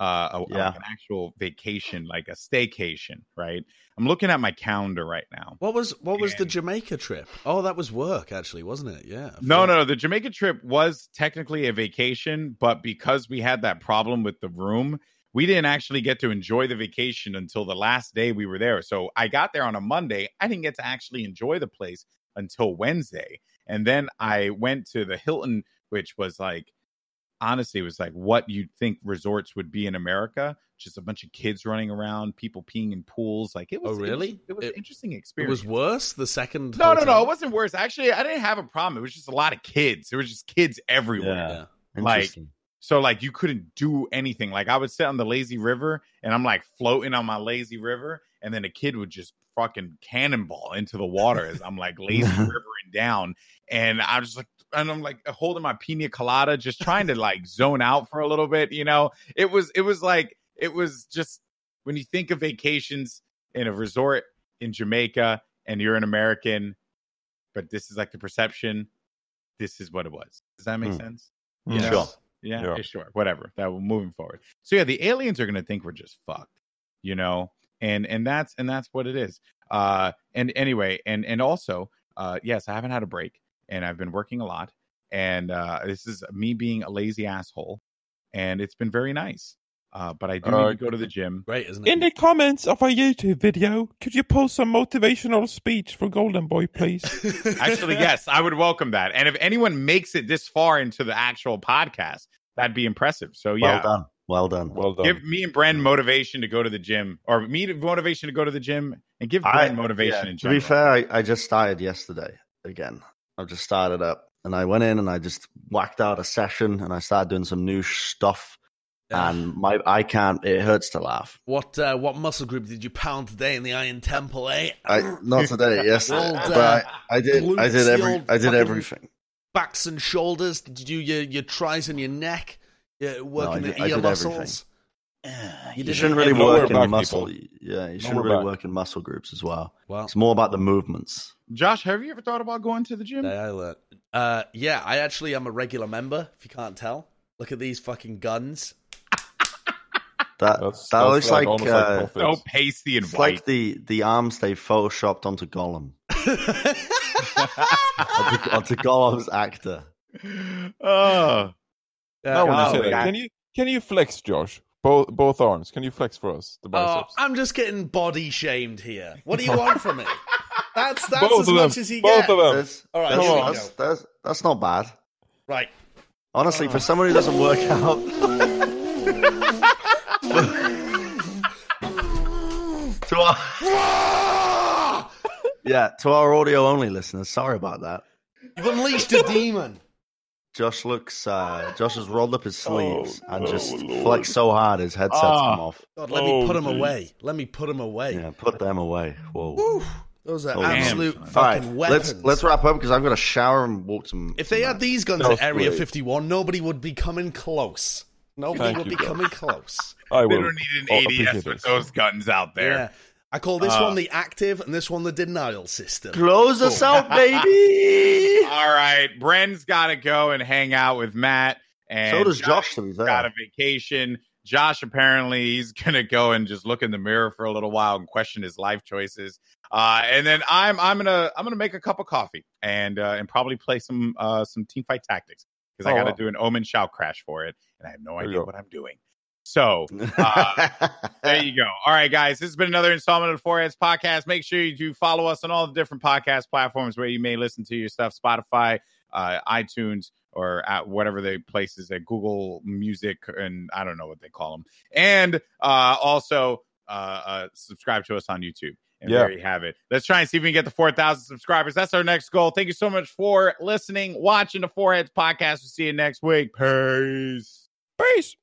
uh, a, Yeah. like an actual vacation, like a staycation. Right. I'm looking at my calendar right now. What was what was the Jamaica trip? Oh, that was work, actually, wasn't it? Yeah. No, no, no. The Jamaica trip was technically a vacation, but because we had that problem with the room, we didn't actually get to enjoy the vacation until the last day we were there. So I got there on a Monday. I didn't get to actually enjoy the place until Wednesday. And then I went to the Hilton, which was like honestly, it was like what you'd think resorts would be in America. Just a bunch of kids running around, people peeing in pools. Like it was. Oh, it was- really? It was, It- an interesting experience. It was worse the second. no, no, no. It wasn't worse. Actually, I didn't have a problem. It was just a lot of kids. There was just kids everywhere. Yeah. Yeah. Like- Interesting. So like you couldn't do anything. Like I would sit on the lazy river and I'm like floating on my lazy river, and then a kid would just fucking cannonball into the water as I'm like lazy rivering down. And I was like and I'm like holding my pina colada, just trying to like zone out for a little bit, you know. It was it was like it was just when you think of vacations in a resort in Jamaica and you're an American, but this is like the perception, this is what it was. Does that make Hmm. sense? Mm. Yeah. Sure. Yeah, Yeah. yeah, sure, whatever. That we're moving forward. So yeah, the aliens are going to think we're just fucked, you know, and and that's and that's what it is. Uh, and anyway, and and also, uh, yes, I haven't had a break, and I've been working a lot, and uh, this is me being a lazy asshole, and it's been very nice. Uh, but I do Uh, need to go to the gym. Great, isn't it? In the comments of our YouTube video, could you post some motivational speech for Goldenboy, please? Actually, yes, I would welcome that. And if anyone makes it this far into the actual podcast, that'd be impressive. So yeah, Well done. Well done. Well done. give me and Bren motivation to go to the gym, or me motivation to go to the gym, and give I- Bren motivation yeah, in to be fair, I, I just started yesterday again. I just started up and I went in and I just whacked out a session and I started doing some new stuff. And my I can't. It hurts to laugh. What uh, what muscle group did you pound today in the Iron Temple? Eh? I not today. Yesterday, Old, uh, but I, I did. I did every. I did everything. Backs and shoulders. Did you do your your tris and your neck? Yeah, working did- the ear did muscles. You, did shouldn't really work in muscle. people. Yeah, you shouldn't Lower really back. work in muscle groups as well. Well, It's more about the movements. Josh, have you ever thought about going to the gym? Day I learned. Uh, yeah, I actually am a regular member. If you can't tell, look at these fucking guns. That That's, that that's looks like, almost uh, like So profits. pasty and it's white. like the the arms they photoshopped onto Gollum, onto, onto Gollum's actor. oh, No one God. is that. Can you can you flex, Josh? Both both arms. Can you flex for us? The Oh, biceps. I'm just getting body shamed here. What do you want from me? That's that's Both as much them. as you Both get. of them. That's, All right, that's, here we that's, that's, that's not bad. Right. Honestly, for someone who doesn't work out. to our, yeah, to our audio only listeners, sorry about that. You've unleashed a demon. Josh looks. Uh, Josh has rolled up his sleeves and oh, just Lord. flexed so hard his headset's Ah. come off. God, let me Oh, put him geez. away. Let me put him away. Yeah, put them away. Whoa. Woo. Those are Oh, absolute damn. All right, fucking weapons. let's let's wrap up because I've got to shower and walk some. if they some, had these guns That at Area 51, nobody would be coming close. Nobody Thank would you, be Josh. coming close. I they will. don't need Oh, an ADS appreciate with this. those guns out there. Yeah. I call this Uh, one the active and this one the denial system. Close us out, baby. All right, Bren's got to go and hang out with Matt, and so does Josh. To be got a vacation. Josh apparently he's gonna go and just look in the mirror for a little while and question his life choices. Uh, and then I'm I'm gonna I'm gonna make a cup of coffee and uh, and probably play some uh, some Teamfight Tactics because I Oh, got to wow. do an Omen shout crash for it, and I have no There idea what I'm doing. So uh, there you go. All right, guys. This has been another installment of the Four Heads podcast. Make sure you do follow us on all the different podcast platforms where you may listen to your stuff Spotify, uh, iTunes, or at whatever the places at Google Music, and I don't know what they call them. And uh, also uh, uh, subscribe to us on YouTube. And Yeah. there you have it. Let's try and see if we can get the 4,000 subscribers. That's our next goal. Thank you so much for listening, watching the Four Heads podcast. We'll see you next week. Peace. Peace.